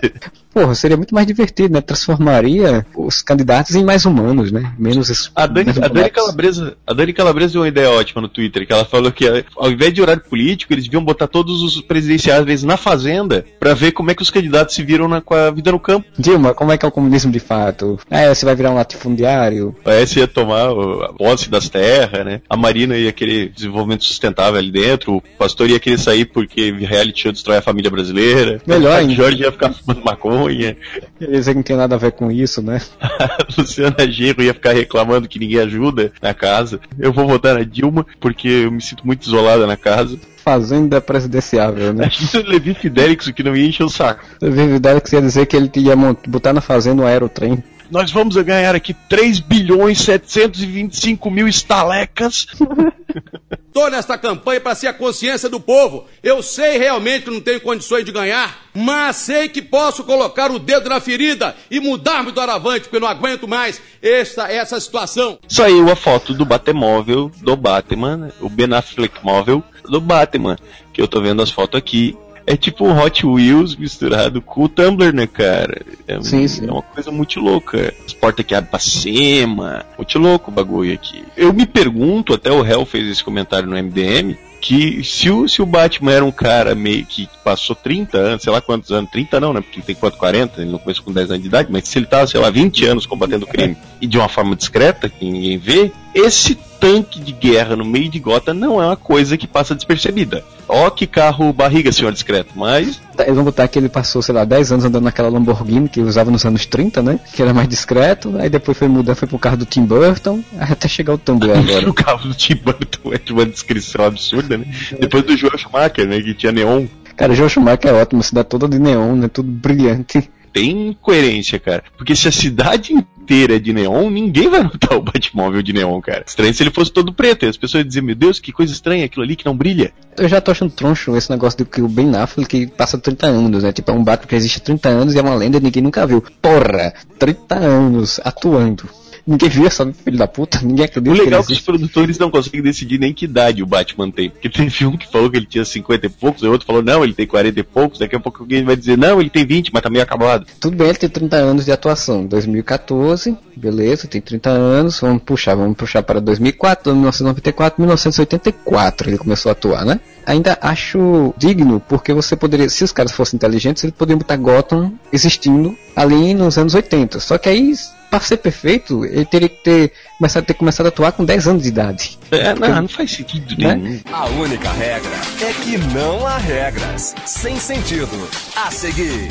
Porra, seria muito mais divertido, né? Transformaria os candidatos em mais humanos, né? Menos es- A Dani, a Dani. Calabresa, a Dani Calabresa deu uma ideia ótima no Twitter, que ela falou que ao invés de horário político, eles deviam botar todos os presidenciáveis na fazenda pra ver como é que os candidatos se viram na, com a vida no campo. Dilma, como é que é o comunismo de fato? É, você vai virar um latifundiário. A S ia tomar o- a posse das terras, né? A Marina ia querer desenvolvimento sustentável ali dentro. O pastor ia querer sair porque reality show destrói a família brasileira. Melhor ainda. Jorge ia ficar fumando maconha. Eles não tem nada a ver com isso, né? A Luciana Genro ia ficar reclamando que ninguém ajuda na casa. Eu vou votar na Dilma porque eu me sinto muito isolada na casa. Fazenda presidenciável, né? Imagina o Levi Fidelix que não ia encher o saco. Eu vi ideia que você ia dizer que ele ia botar na fazenda um aerotrem. Nós vamos ganhar aqui 3 bilhões 725 mil estalecas. Tô nesta campanha para ser a consciência do povo. Eu sei realmente que não tenho condições de ganhar, mas sei que posso colocar o dedo na ferida e mudar-me do aravante, porque eu não aguento mais esta, essa situação. Saiu a foto do Batemóvel do Batman, o Ben Affleck móvel do Batman, que eu tô vendo as fotos aqui. É tipo Hot Wheels misturado com o Tumblr, né, cara? É, Sim, sim. é uma coisa muito louca. As portas que abrem pra cima. Muito louco o bagulho aqui. Eu me pergunto, até o Hell fez esse comentário no MDM, que se o, se o Batman era um cara meio que passou 30 anos, sei lá quantos anos, 30 não, né? Porque ele tem quanto? 40, ele não começou com 10 anos de idade, mas se ele tava, sei lá, 20 anos combatendo o crime e de uma forma discreta, que ninguém vê, esse tanque de guerra no meio de Gota não é uma coisa que passa despercebida. Ó que carro barriga, senhor discreto, mas Tá, Eles vão botar que ele passou, sei lá, 10 anos andando naquela Lamborghini que usava nos anos 30, né? Que era mais discreto. Aí depois foi mudar, foi pro carro do Tim Burton. Até chegar o Tumblr agora. o carro do Tim Burton é de uma descrição absurda, né? Depois do Joel Schumacher, né? Que tinha neon. Cara, o Joe Schumacher é ótimo, cidade toda de neon, né? Tudo brilhante. Tem coerência, cara. Porque se a cidade inteira de neon, ninguém vai notar o Batmóvel de neon, cara. Estranho se ele fosse todo preto. E as pessoas iam dizer, meu Deus, que coisa estranha aquilo ali que não brilha. Eu já tô achando troncho esse negócio de que o Ben Affleck passa 30 anos, né? Tipo, é um Batman que existe há 30 anos e é uma lenda e ninguém nunca viu. Porra! 30 anos atuando. Ninguém viu essa filho da puta, ninguém O acredita ele legal é que os produtores não conseguem decidir nem que idade o Batman tem. Porque teve um que falou que ele tinha 50 e poucos, o outro falou, não, ele tem 40 e poucos. Daqui a pouco alguém vai dizer, não, ele tem 20, mas tá meio acabado. Tudo bem, ele tem 30 anos de atuação. 2014, beleza, tem 30 anos. Vamos puxar, vamos puxar para 2004, 1994, 1984 ele começou a atuar, né? Ainda acho digno, porque você poderia, se os caras fossem inteligentes, eles poderiam botar Gotham existindo ali nos anos 80. Só que aí, para ser perfeito, ele teria que ter começado, ter começado a atuar com 10 anos de idade. É, não, não faz sentido Né? nenhum. A única regra é que não há regras sem sentido. A seguir.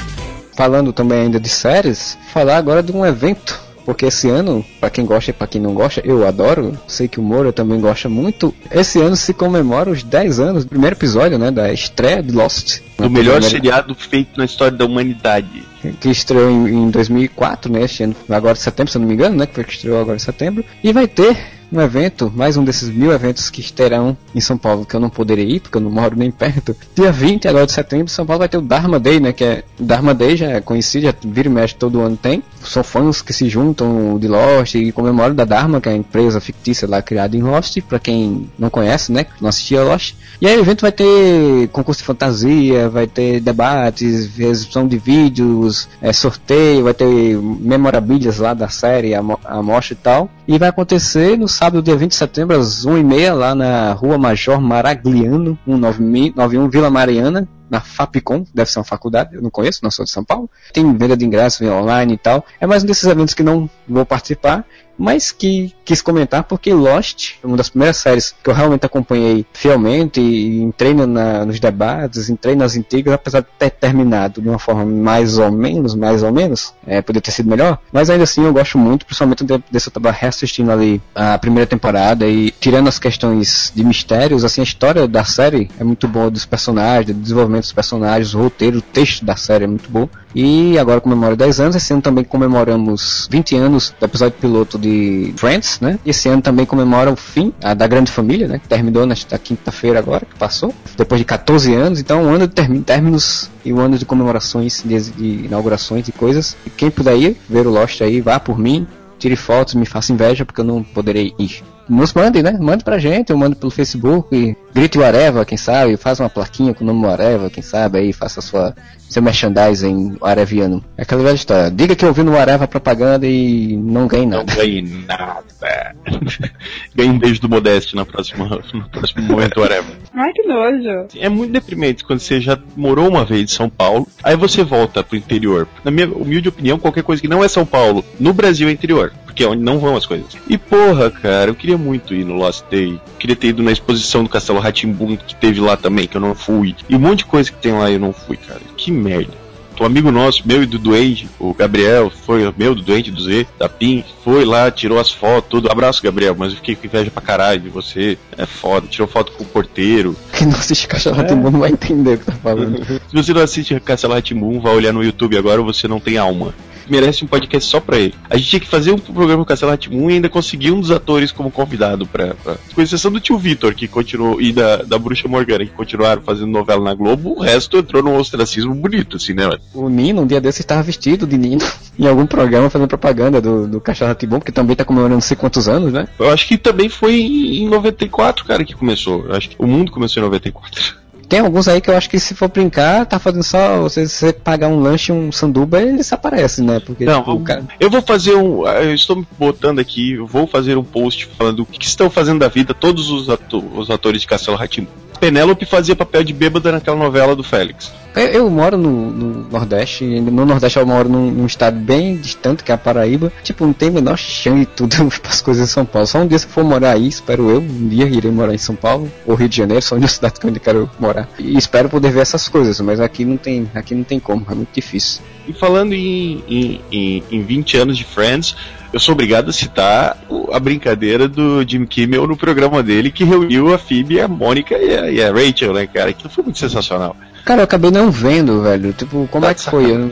Falando também ainda de séries, falar agora de um evento porque esse ano, para quem gosta e para quem não gosta, eu adoro, sei que o Moura também gosta muito. Esse ano se comemora os 10 anos do primeiro episódio, né, da estreia de Lost. Do melhor seriado feito na história da humanidade. Que estreou em, em 2004, né, este ano, agora de setembro, se eu não me engano, né, que foi que estreou agora em setembro. E vai ter um evento, mais um desses mil eventos que terão em São Paulo, que eu não poderia ir, porque eu não moro nem perto. Dia 20 agora de setembro, São Paulo vai ter o Dharma Day, né? Que é. Dharma Day já é conhecido, já vira e mexe todo ano tem. São fãs que se juntam de Lost e comemoram da Dharma, que é a empresa fictícia lá criada em Lost, para quem não conhece, né? Não assistia Lost. E aí o evento vai ter concurso de fantasia, vai ter debates, exibição de vídeos, é, sorteio, vai ter memorabilias lá da série, a, a mostra e tal. E vai acontecer no sábado, dia 20 de setembro, às 1h30, lá na Rua Major Maragliano, 191 Vila Mariana, na Fapcom, deve ser uma faculdade, eu não conheço, não sou de São Paulo. Tem venda de ingressos online e tal. É mais um desses eventos que não vou participar, mas que quis comentar porque Lost, uma das primeiras séries que eu realmente acompanhei fielmente e entrei na, nos debates, entrei nas intrigas, apesar de ter terminado de uma forma mais ou menos, mais ou menos, é, poderia ter sido melhor, mas ainda assim eu gosto muito, principalmente desse eu tava reassistindo ali a primeira temporada e tirando as questões de mistérios, assim, a história da série é muito boa dos personagens, do desenvolvimento dos personagens, o roteiro, o texto da série é muito bom. E agora comemora 10 anos, esse ano também comemoramos 20 anos do episódio piloto de Friends, né? Esse ano também comemora o fim a, da Grande Família, né? Que terminou nesta quinta-feira agora, que passou, depois de 14 anos. Então, um ano de términos e um ano de comemorações, de, de inaugurações e coisas. E quem puder ir, ver o Lost aí, vá por mim, tire fotos, me faça inveja, porque eu não poderei ir. Nos mande, né? Mande pra gente, eu mando pelo Facebook, grite o Areva, quem sabe, faz uma plaquinha com o nome Areva, quem sabe, aí faça sua, seu merchandising areviano. É aquela velha história. Diga que ouviu no Areva propaganda e não ganhe nada. Não ganhe nada. ganhe um beijo do Modeste na próxima, no próximo momento Areva. Ai, que nojo. É muito deprimente quando você já morou uma vez em São Paulo, aí você volta pro interior. Na minha humilde opinião, qualquer coisa que não é São Paulo, no Brasil é interior porque é onde não vão as coisas. E porra, cara, eu queria muito ir no Lost Day. Queria ter ido na exposição do Castelo Ratimbun que teve lá também, que eu não fui. E um monte de coisa que tem lá eu não fui, cara. Que merda. Um amigo nosso, meu e do Duende, o Gabriel, foi meu do Duende, do Z, da PIN, foi lá, tirou as fotos, tudo. Abraço, Gabriel, mas eu fiquei com inveja pra caralho de você. É foda, tirou foto com o porteiro. Quem não assiste Castelo Ratimbun não vai entender o que tá falando. Se você não assiste Castelo Ratimbun, vai olhar no YouTube agora, você não tem alma merece um podcast só pra ele. A gente tinha que fazer um programa com o Castelo Ratimun e ainda conseguir um dos atores como convidado pra, pra... Com exceção do tio Vitor, que continuou, e da, da Bruxa Morgana, que continuaram fazendo novela na Globo, o resto entrou num ostracismo bonito, assim, né? O Nino, um dia desse, estava vestido de Nino em algum programa fazendo propaganda do, do Castelo Ratimun, porque também tá comemorando não sei quantos anos, né? Eu acho que também foi em 94, cara, que começou. Eu acho que o mundo começou em 94. Tem alguns aí que eu acho que se for brincar, tá fazendo só. Se você pagar um lanche, um sanduba, eles aparecem, né? Porque, não, tipo, cara... eu vou fazer um. Eu estou me botando aqui, eu vou fazer um post falando o que, que estão fazendo da vida todos os, ato os atores de Castelo Ratimbu. Penélope fazia papel de bêbada naquela novela do Félix. Eu, eu moro no, no, Nordeste, e no Nordeste eu moro num, num, estado bem distante, que é a Paraíba. Tipo, não tem menor chão e tudo as coisas em São Paulo. Só um dia se for morar aí, espero eu, um dia irei morar em São Paulo, ou Rio de Janeiro, só uma cidade que eu ainda quero morar. E espero poder ver essas coisas, mas aqui não tem, aqui não tem como, é muito difícil. E falando em, em, em, em 20 anos de Friends, eu sou obrigado a citar a brincadeira do Jim Kimmel no programa dele, que reuniu a Phoebe, a Mônica e a, e a Rachel, né, cara? Aquilo foi muito sensacional. Cara, eu acabei não vendo, velho. Tipo, como é que foi? Eu...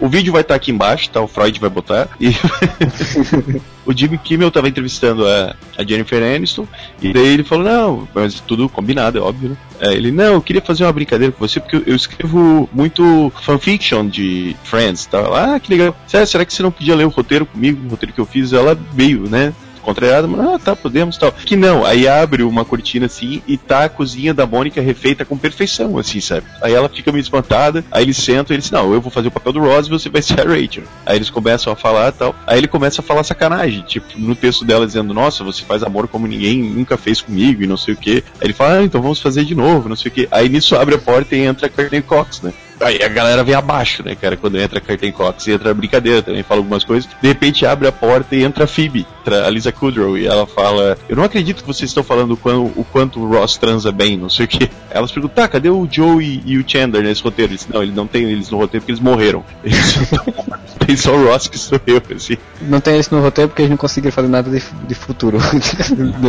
O vídeo vai estar tá aqui embaixo, tá? O Freud vai botar. E o Jimmy Kimmel tava entrevistando a, a, Jennifer Aniston, e daí ele falou, não, mas tudo combinado, é óbvio, né? É, ele, não, eu queria fazer uma brincadeira com você, porque eu, escrevo muito fanfiction de Friends, tá? Ah, que legal. Será que você não podia ler o roteiro comigo, o roteiro que eu fiz? Ela veio, né? Contrariada, mas ah, tá, podemos tal. Que não, aí abre uma cortina assim e tá a cozinha da Mônica refeita com perfeição, assim, sabe? Aí ela fica meio espantada, aí eles sentam e eles não, eu vou fazer o papel do Ross e você vai ser a Rachel. Aí eles começam a falar tal. Aí ele começa a falar sacanagem, tipo, no texto dela dizendo, nossa, você faz amor como ninguém nunca fez comigo e não sei o que. Aí ele fala, ah, então vamos fazer de novo, não sei o que. Aí nisso abre a porta e entra a Courtney Cox, né? Aí a galera vem abaixo, né, cara? Quando entra a Curtin Cox e entra a brincadeira também, fala algumas coisas. De repente abre a porta e entra a Phoebe, a Lisa Kudrow, e ela fala: Eu não acredito que vocês estão falando o quanto o, quanto o Ross transa bem, não sei o que. Elas perguntam: Tá, cadê o Joe e, e o Chandler nesse roteiro? Eles, não, ele não tem eles no roteiro porque eles morreram. Eles tem só o Ross que sou eu, assim. Não tem isso no roteiro porque eles não conseguiram fazer nada de, de futuro.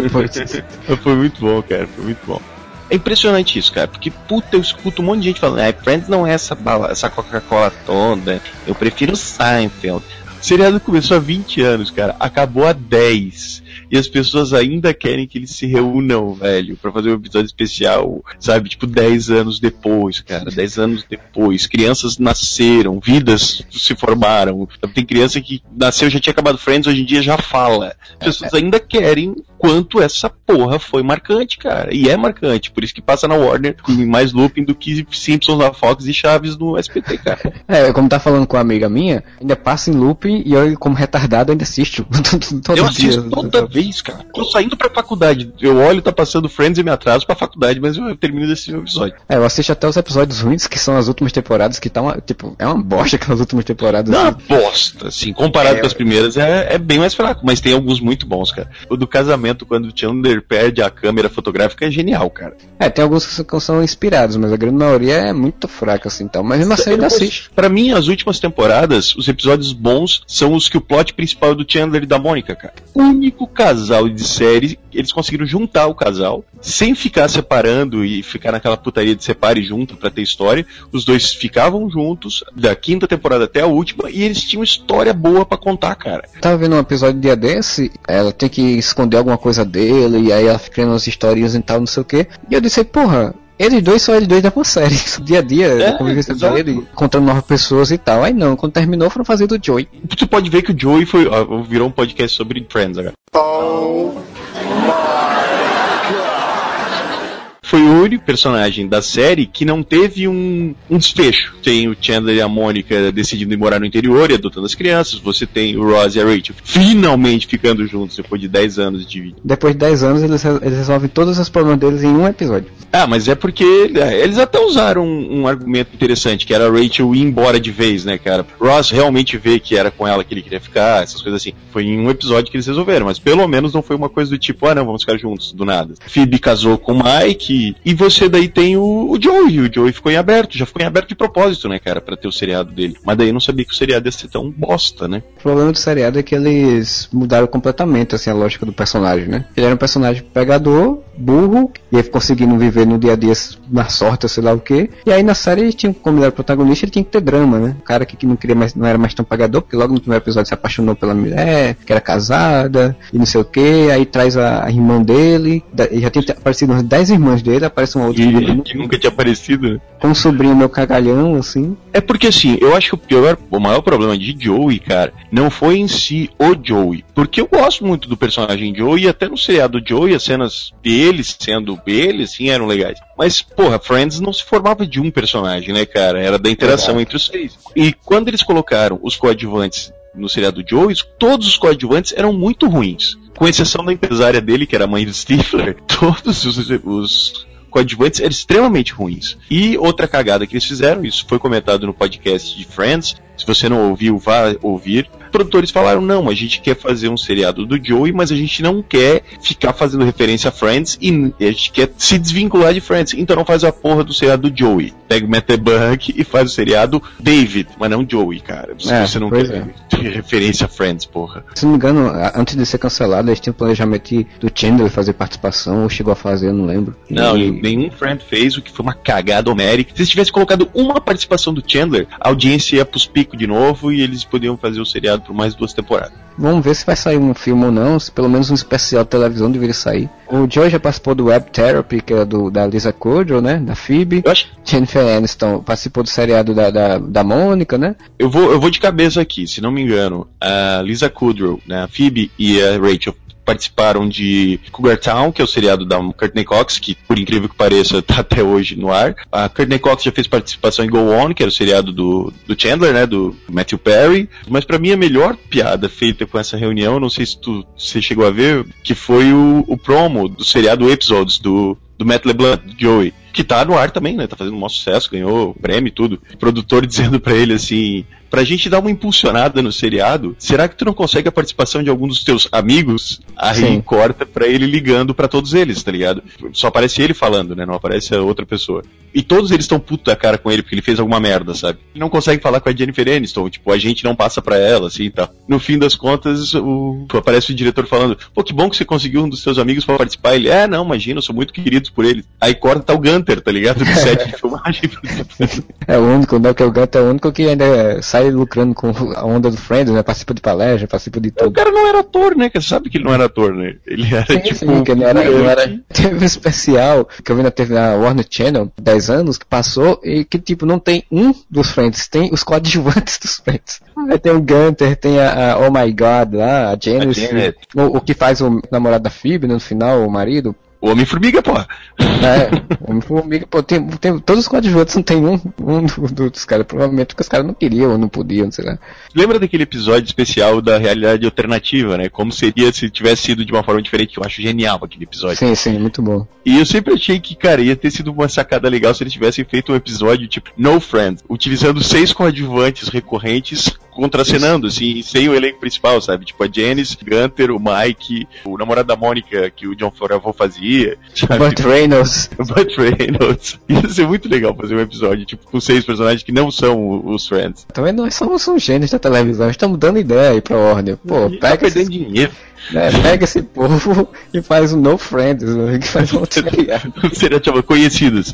Depois. Foi muito bom, cara, foi muito bom. É impressionante isso, cara, porque puta, eu escuto um monte de gente falando, ah, Friends não é essa, bala, essa Coca-Cola toda, eu prefiro Seinfeld. O seriado começou há 20 anos, cara, acabou há 10 e as pessoas ainda querem que eles se reúnam, velho, para fazer um episódio especial, sabe? Tipo, 10 anos depois, cara, 10 anos depois. Crianças nasceram, vidas se formaram. Tem criança que nasceu já tinha acabado Friends, hoje em dia já fala. As pessoas ainda querem quanto essa porra foi marcante, cara. E é marcante, por isso que passa na Warner com mais looping do que Simpsons na Fox e Chaves no SPT, cara. É, como tá falando com uma amiga minha, ainda passa em looping e eu, como retardado, ainda assisto. todo eu assisto dia. toda vez, cara. Tô saindo pra faculdade. Eu olho, tá passando Friends e me atraso pra faculdade, mas eu termino desse episódio. É, eu assisto até os episódios ruins, que são as últimas temporadas, que tá uma, tipo, é uma bosta aquelas últimas temporadas. Não, assim. bosta, assim, comparado é, com as primeiras, é, é bem mais fraco, mas tem alguns muito bons, cara. O do casamento, quando o Chandler perde a câmera fotográfica, é genial, cara. É, tem alguns que são inspirados, mas a grande maioria é muito fraca, assim, então. Mas mesmo assim, ainda assiste. Pra mim, as últimas temporadas, os episódios bons são os que o plot principal é do Chandler e da Mônica, cara. O único casal de série, eles conseguiram juntar o casal, sem ficar separando e ficar naquela putaria de separe junto para ter história. Os dois ficavam juntos, da quinta temporada até a última, e eles tinham história boa para contar, cara. Tava vendo um episódio dia desse, ela tem que esconder alguma coisa dele, e aí ela fica criando umas historinhas e tal, não sei o que. E eu disse, porra, eles dois são eles dois da série. Dia a dia, é, a convivência dele, encontrando novas pessoas e tal. Aí não, quando terminou foram fazer do Joey. Você pode ver que o Joey foi, ó, virou um podcast sobre Friends agora. Oh foi o único personagem da série que não teve um, um desfecho. Tem o Chandler e a Mônica decidindo ir morar no interior e adotando as crianças. Você tem o Ross e a Rachel finalmente ficando juntos depois de 10 anos de vida. Depois de 10 anos, eles, eles resolvem todos os problemas deles em um episódio. Ah, mas é porque é, eles até usaram um, um, argumento interessante, que era a Rachel ir embora de vez, né, cara? Ross realmente vê que era com ela que ele queria ficar, essas coisas assim. Foi em um episódio que eles resolveram, mas pelo menos não foi uma coisa do tipo, ah, não, vamos ficar juntos, do nada. Phoebe casou com o Mike, e, você daí tem o, o Joey, o Joey ficou em aberto, já ficou em aberto de propósito, né, cara, para ter o seriado dele. Mas daí eu não sabia que o seriado ia ser tão bosta, né? O problema do seriado é que eles mudaram completamente, assim, a lógica do personagem, né? Ele era um personagem pegador, burro, ia conseguindo viver no dia a dia na sorte, sei lá o que. E aí na série ele tinha, como ele era protagonista, ele tinha que ter drama, né? O cara que, que não queria mais, não era mais tão pagador, porque logo no primeiro episódio se apaixonou pela mulher, que era casada, e não sei o que. Aí traz a, a irmã dele, da, já tem aparecido umas 10 irmãs dele, aparece uma outra que, que nunca tinha aparecido. Com um sobrinho meu cagalhão, assim. É porque assim, eu acho que o pior, o maior problema de Joey, cara, não foi em si o Joey. Porque eu gosto muito do personagem Joey, e até no seriado Joey, as cenas dele sendo ele, assim, eram legais. Mas, porra, Friends não se formava de um personagem, né, cara? Era da interação entre os seis. E quando eles colocaram os coadjuvantes no seriado Joey, todos os coadjuvantes eram muito ruins. Com exceção da empresária dele, que era a mãe do Stifler, todos os, os coadjuvantes eram extremamente ruins. E outra cagada que eles fizeram, isso foi comentado no podcast de Friends, se você não ouviu, vá ouvir. Produtores falaram: não, a gente quer fazer um seriado do Joey, mas a gente não quer ficar fazendo referência a Friends e a gente quer se desvincular de Friends. Então não faz a porra do seriado do Joey. Pega o Matt Buck e faz o seriado David, mas não Joey, cara. Se é, você não quer é. referência a Friends, porra. Se não me engano, antes de ser cancelado, eles tinham planejamento do Chandler fazer participação, ou chegou a fazer, eu não lembro. Não, e... nenhum Friend fez, o que foi uma cagada homérica. Se eles tivessem colocado uma participação do Chandler, a audiência ia pros picos de novo e eles podiam fazer o seriado por mais duas temporadas. Vamos ver se vai sair um filme ou não, se pelo menos um especial de televisão deveria sair. O Joe já participou do Web Therapy, que é do, da Lisa Kudrow, né? Da Phoebe. Eu acho... Jennifer Aniston participou do seriado da, da, da Mônica, né? Eu vou, eu vou de cabeça aqui, se não me engano. A Lisa Kudrow, né? a Phoebe e a Rachel participaram de Cougar Town, que é o seriado da Courtney Cox, que por incrível que pareça tá até hoje no ar. A Courtney Cox já fez participação em Go On, que era o seriado do, do Chandler, né, do Matthew Perry. Mas para mim a melhor piada feita com essa reunião, não sei se tu você chegou a ver, que foi o, o promo do seriado Episodes do do Matt LeBlanc, do Joey, que tá no ar também, né? Tá fazendo um maior sucesso, ganhou prêmio e tudo. O produtor dizendo pra ele assim: pra gente dar uma impulsionada no seriado, será que tu não consegue a participação de algum dos teus amigos? Aí Sim. corta pra ele ligando pra todos eles, tá ligado? Só aparece ele falando, né? Não aparece a outra pessoa. E todos eles estão puto da cara com ele porque ele fez alguma merda, sabe? Ele não consegue falar com a Jennifer Aniston, tipo, a gente não passa pra ela, assim e tal. No fim das contas, o... aparece o diretor falando: pô, que bom que você conseguiu um dos seus amigos pra participar. Ele, é, não, imagina, eu sou muito querido por ele. Aí corta tá o Gunter, tá ligado? Do set de filmagem. É o único, né? Que o Gunter é o único que ainda sai lucrando com a onda do Friends, né? Participa de palestra, participa de o tudo. cara não era ator, né? Você sabe que ele não era ator, né? Ele era Sim, tipo. sim, que ele era, ele era- Teve um especial que eu vi na TV na Warner Channel, 10 anos, que passou, e que tipo, não tem um dos Friends, tem os coadjuvantes dos Friends. Aí tem o Gunter, tem a, a Oh My God lá, a Janice, A Janet. o, o que faz o namorado da Phoebe, né, no final, o marido. O Homem-Formiga, pô. É, Homem-Formiga, pô, tem, tem, todos os coadjuvantes não tem um, um do- dos caras, provavelmente porque os caras não queriam ou não podiam, sei lá. Lembra daquele episódio especial da realidade alternativa, né? Como seria se tivesse sido de uma forma diferente? Eu acho genial aquele episódio. Sim, sim, muito bom. E eu sempre achei que, cara, ia ter sido uma sacada legal se eles tivessem feito um episódio tipo No Friends, utilizando seis coadjuvantes recorrentes contracenando, assim, sem o elenco principal, sabe? Tipo a Janice, Gunter, o Mike, o namorado da Mônica que o John Favreau fazia, sabe? Burt Reynolds. O Burt Reynolds. Ia ser muito legal fazer um episódio, tipo, com seis personagens que não são os Friends. Também nós somos um gênios da televisão, estamos dando ideia aí pra Warner. Pô, tá pega esse, perdendo dinheiro. Né, pega esse povo e faz um No Friends, né, que faz um. Seria chamado Conhecidos.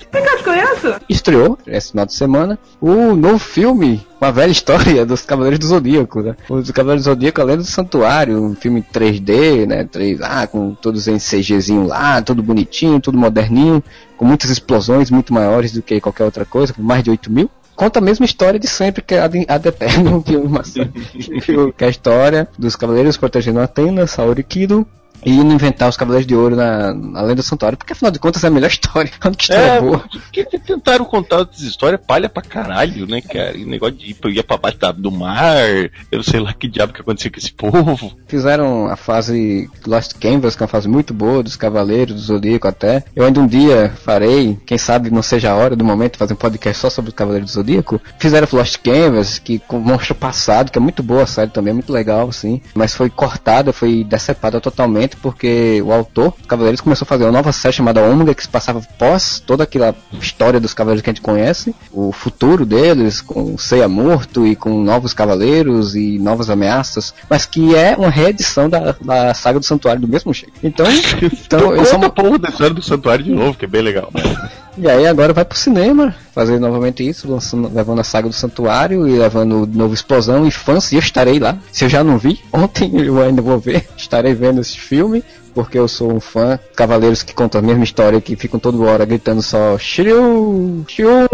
Estreou esse final de semana o novo filme, uma velha história dos Cavaleiros do Zodíaco, né? Os Cavaleiros do Zodíaco, além do Santuário, um filme 3D, né? 3, ah, com todos em CGzinho lá, tudo bonitinho, tudo moderninho, com muitas explosões muito maiores do que qualquer outra coisa, com mais de 8 mil. Conta a mesma história de sempre, que é a de, Eterno, que, é uma- que é a história dos Cavaleiros protegendo Atenas, Saori Kido, e inventar os Cavaleiros de Ouro na, além do Santuário, porque afinal de contas é a melhor história. Que história É, boa. porque tentaram contar outras histórias, palha pra caralho, né, cara? E negócio de ir pra- ia pra baixo do mar, eu sei lá que diabo que aconteceu com esse povo. Fizeram a fase Lost Canvas, que é uma fase muito boa, dos Cavaleiros, do Zodíaco até. Eu ainda um dia farei, quem sabe não seja a hora do momento, fazer um podcast só sobre os Cavaleiros do Zodíaco. Fizeram Lost Canvas, que com Monstro Passado, que é muito boa a série também, é muito legal, assim. Mas foi cortada, foi decepada totalmente, porque o autor dos Cavaleiros começou a fazer uma nova série chamada Ômega, que se passava pós toda aquela história dos Cavaleiros que a gente conhece, o futuro deles, com Seiya morto e com novos Cavaleiros e novas ameaças, mas que é uma reedição da, da saga do Santuário do mesmo jeito. Então, então Então, eles são conta a porra da história do santuário de novo, que é bem legal. e aí agora vai pro cinema fazer novamente isso, lançando, levando a saga do Santuário e levando o novo Explosão e fãs, e eu estarei lá. Se eu já não vi, ontem eu ainda vou ver, estarei vendo esse filme. Porque eu sou um fã, cavaleiros que contam a mesma história, que ficam toda hora gritando só Shiryu, Shiryu,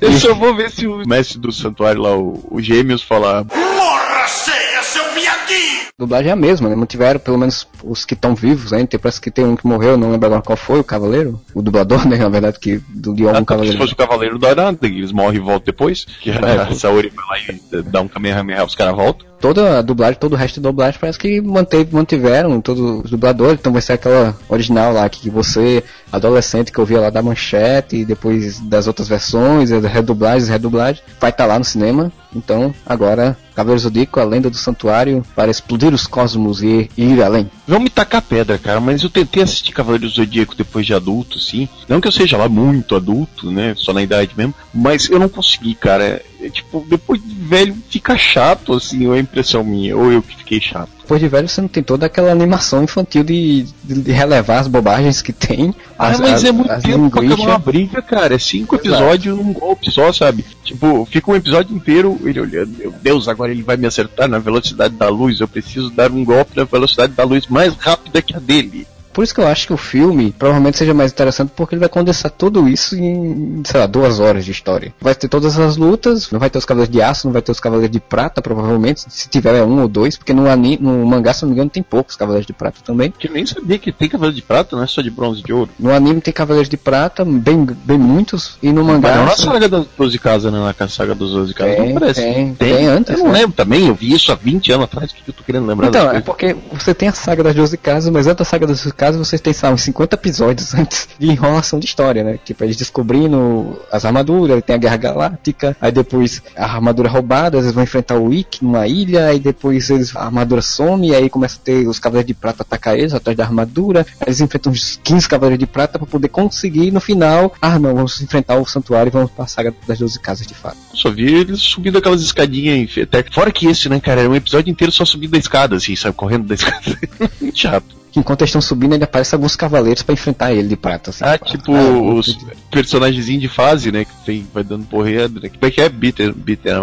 Eu só vou ver se o mestre do santuário lá, o, o Gêmeos, falar. Morra ceia, seu piadinho! Dublagem é a mesma, né? Mantiveram pelo menos os que estão vivos ainda. Tem, parece que tem um que morreu, não lembro agora qual foi, o cavaleiro. O dublador, né? Na verdade, que do de algum Ah, se cavaleiro. fosse o Cavaleiro não dá nada, eles morrem e voltam depois. Que a, É. Saori vai lá e dá um Kamehameha, os caras voltam. Toda a dublagem, todo o resto da dublagem parece que manteve, mantiveram todos os dubladores. Então vai ser aquela original lá que você, adolescente que ouvia lá da manchete e depois das outras versões, redublagens, redublagens, vai estar lá no cinema. Então agora, Cavaleiro Zodíaco, a lenda do santuário, para explodir os cosmos e ir além. Vão me tacar pedra, cara, mas eu tentei assistir Cavaleiro Zodíaco depois de adulto, sim. Não que eu seja lá muito adulto, né? Só na idade mesmo. Mas eu não consegui, cara. É, tipo, depois de velho fica chato, assim, ou é impressão minha, ou eu que fiquei chato. Depois de velho, você não tem toda aquela animação infantil de, de, de relevar as bobagens que tem. Ah, as, mas as- é muito as tempo pra acabar linguichas. uma briga, cara. É cinco Exato. episódios num golpe só, sabe? Tipo, fica um episódio inteiro ele olhando, meu Deus, agora ele vai me acertar na velocidade da luz. Eu preciso dar um golpe na velocidade da luz mais rápida que a dele. Por isso que eu acho que o filme provavelmente seja mais interessante porque ele vai condensar tudo isso em, sei lá, duas horas de história. Vai ter todas as lutas, não vai ter os cavaleiros de aço, não vai ter os cavaleiros de prata, provavelmente. Se tiver é um ou dois, porque no, anime, no mangá, se não me engano, tem poucos cavaleiros de prata também. Que eu nem sabia que tem cavaleiro de prata, não é só de bronze e de ouro. No anime tem cavaleiros de prata, bem, bem muitos, e no mangá. Mas não na saga das 12 casas, né? Na saga dos 12 casas, Tem, não parece. tem, tem antes, Eu não né? lembro também, eu vi isso há 20 anos atrás, o que eu tô querendo lembrar Então, é porque você tem a saga das 12 casas, mas antes da saga das 12 Casas você tem, sabe, uns 50 episódios antes de enrolação de história, né? Tipo, eles descobrindo as armaduras, tem a Guerra Galáctica, aí depois a armadura é roubada, eles vão enfrentar o Wick numa ilha, aí depois eles, a armadura some, e aí começa a ter os Cavaleiros de Prata atacar eles atrás da armadura, aí eles enfrentam uns 15 Cavaleiros de Prata para poder conseguir, no final, ah não, vamos enfrentar o Santuário e vamos pra saga das 12 casas de fato. Só vi eles subindo aquelas escadinhas, até fora que esse, né, cara, era um episódio inteiro só subindo da escada, assim, sabe, correndo da escada. Muito chato. Que enquanto eles estão subindo, ainda aparecem alguns cavaleiros para enfrentar ele de prata. Assim, Ah, prata. tipo Ah, os personagens de fase, né? Que tem, vai dando porrada, né? Como é que é? Beater, beater,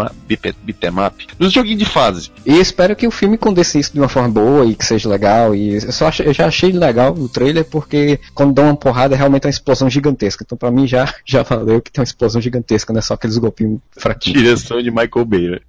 beater map. Nos joguinhos de fase. E espero que o filme condense isso de uma forma boa e que seja legal. E eu, só achei- eu já achei legal o trailer porque quando dá uma porrada é realmente uma explosão gigantesca. Então pra mim já, já valeu que tem uma explosão gigantesca, não é só aqueles golpinhos fraquinhos. Direção de Michael Bay, né?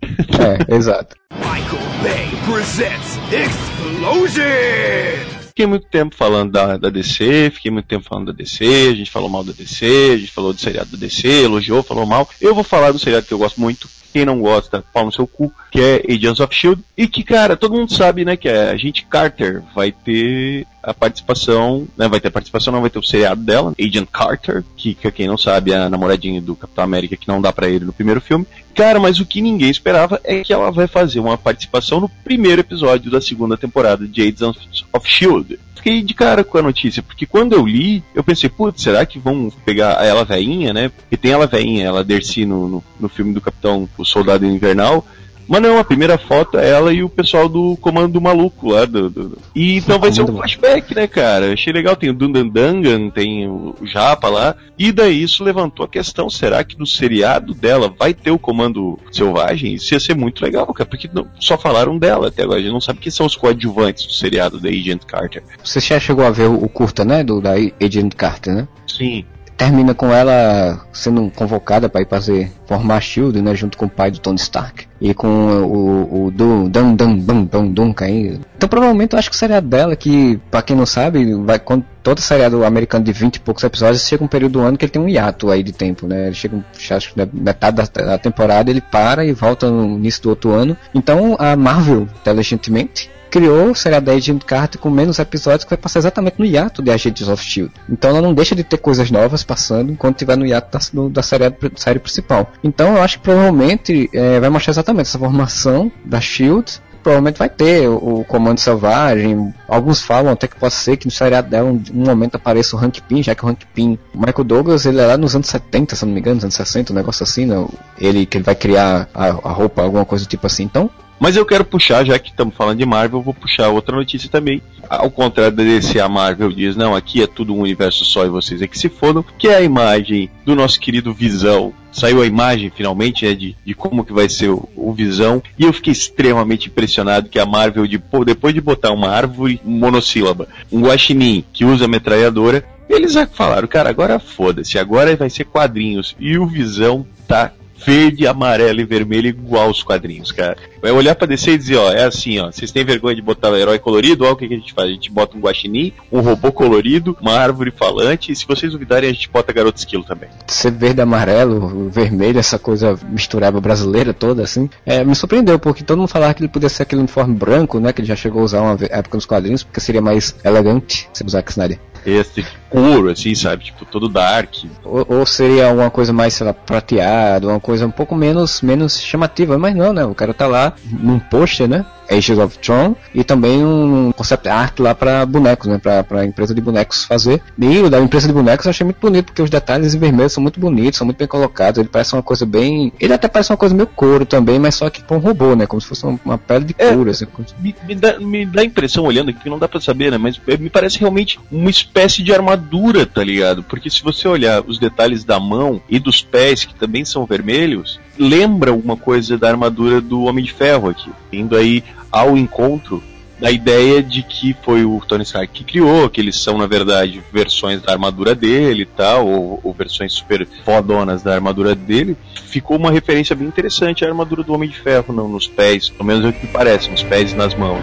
É, exato. Michael Bay presents Explosion! Fiquei muito tempo falando da, da DC, fiquei muito tempo falando da DC, a gente falou mal da DC, a gente falou do seriado da DC, elogiou, falou mal. Eu vou falar do seriado que eu gosto muito, quem não gosta, pau no seu cu, que é Agents of S.H.I.E.L.D. E que, cara, todo mundo sabe, né, que a agente Carter vai ter a participação, né, vai ter a participação, não vai ter o seriado dela, Agent Carter, que, que quem não sabe é a namoradinha do Capitão América que não dá pra ele no primeiro filme. Cara, mas o que ninguém esperava é que ela vai fazer uma participação no primeiro episódio da segunda temporada de Agents of S.H.I.E.L.D. Fiquei de cara com a notícia, porque quando eu li, eu pensei, putz, será que vão pegar ela veinha, né? Porque tem ela veinha, ela Dercy no, no, no filme do Capitão, o Soldado Invernal. Mas não, a primeira foto é ela e o pessoal do Comando Maluco lá. Do, do- E então vai ser um flashback, né, cara? Achei legal, tem o Dundandangan, tem o, Japa lá. E daí isso levantou a questão: será que no seriado dela vai ter o Comando Selvagem? Isso ia ser muito legal, cara, porque não- só falaram dela até agora. A gente não sabe quem são os coadjuvantes do seriado da Agent Carter. Você já chegou a ver o, o curta, né? Do, da Agent Carter, né? Sim. Termina com ela sendo convocada para ir fazer formar a Shield, né, junto com o pai do Tony Stark e com o, o do Dan Dan Dan Dan Duncan aí. Então provavelmente eu acho que o seriado dela que, para quem não sabe, vai quando todo seriado americano de 20 e poucos episódios chega um período do ano que ele tem um hiato aí de tempo, né? Ele chega, acho que metade da, da temporada ele para e volta no início do outro ano. Então a Marvel, inteligentemente, criou o seriado da Agent Carter com menos episódios que vai passar exatamente no hiato de Agents of S.H.I.E.L.D. Então ela não deixa de ter coisas novas passando enquanto tiver no hiato da, da série, série principal. Então eu acho que provavelmente eh, vai mostrar exatamente essa formação da S.H.I.E.L.D. Provavelmente vai ter o, Comando Selvagem. Alguns falam até que pode ser que no seriado dela um, um momento apareça o Hank Pym, já que o Hank Pym, o Michael Douglas, ele é lá nos anos 70, se não me engano, nos anos 60, um negócio assim, né? Ele que ele vai criar a, a roupa, alguma coisa do tipo assim. Então, Mas eu quero puxar, já que estamos falando de Marvel, vou puxar outra notícia também. Ao contrário DC, a Marvel diz, não, aqui é tudo um universo só e vocês é que se fodam, que é a imagem do nosso querido Visão. Saiu a imagem finalmente, né, de, de como que vai ser o, o Visão, e eu fiquei extremamente impressionado que a Marvel, de, pô, depois de botar uma árvore monossílaba, um guaxinim que usa metralhadora, eles falaram, cara, agora foda-se, agora vai ser quadrinhos, e o Visão tá verde, amarelo e vermelho igual os quadrinhos, cara. Vai olhar pra DC e dizer, ó, é assim, ó, vocês têm vergonha de botar herói colorido? Ó, o que, que a gente faz? A gente bota um guaxinim, um robô colorido, uma árvore falante, e se vocês duvidarem, a gente bota garoto esquilo também. ser verde, amarelo, vermelho, essa coisa misturada brasileira toda, assim, é, me surpreendeu, porque todo mundo falava que ele podia ser aquele uniforme branco, né, que ele já chegou a usar uma época nos quadrinhos, porque seria mais elegante se usar Zack Snyder. Esse couro, assim, sabe? Tipo, todo dark. Ou, ou seria alguma coisa mais, sei lá, prateado, uma coisa um pouco menos, menos chamativa, mas não, né, o cara tá lá num pôster, né, Ages of Tron, e também um concept art lá pra bonecos, né, pra empresa de bonecos fazer. E o da empresa de bonecos eu achei muito bonito, porque os detalhes em vermelho são muito bonitos, são muito bem colocados, ele parece uma coisa bem... Ele até parece uma coisa meio couro também, mas só que com um robô, né, como se fosse uma, pele de couro, assim. como se- Me, me dá, me dá a impressão, olhando aqui, que não dá pra saber, né? Mas é, me parece realmente uma espécie de armadura, tá ligado? Porque se você olhar os detalhes da mão e dos pés, que também são vermelhos, lembra alguma coisa da armadura do Homem de Ferro aqui. Indo aí ao encontro da ideia de que foi o Tony Stark que criou, que eles são, na verdade, versões da armadura dele e tal, ou, ou versões super fodonas da armadura dele. Ficou uma referência bem interessante à armadura do Homem de Ferro não, nos pés, pelo menos é o que parece, nos pés e nas mãos.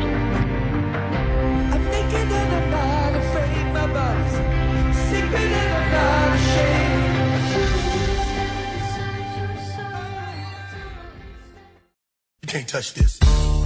Can't touch this.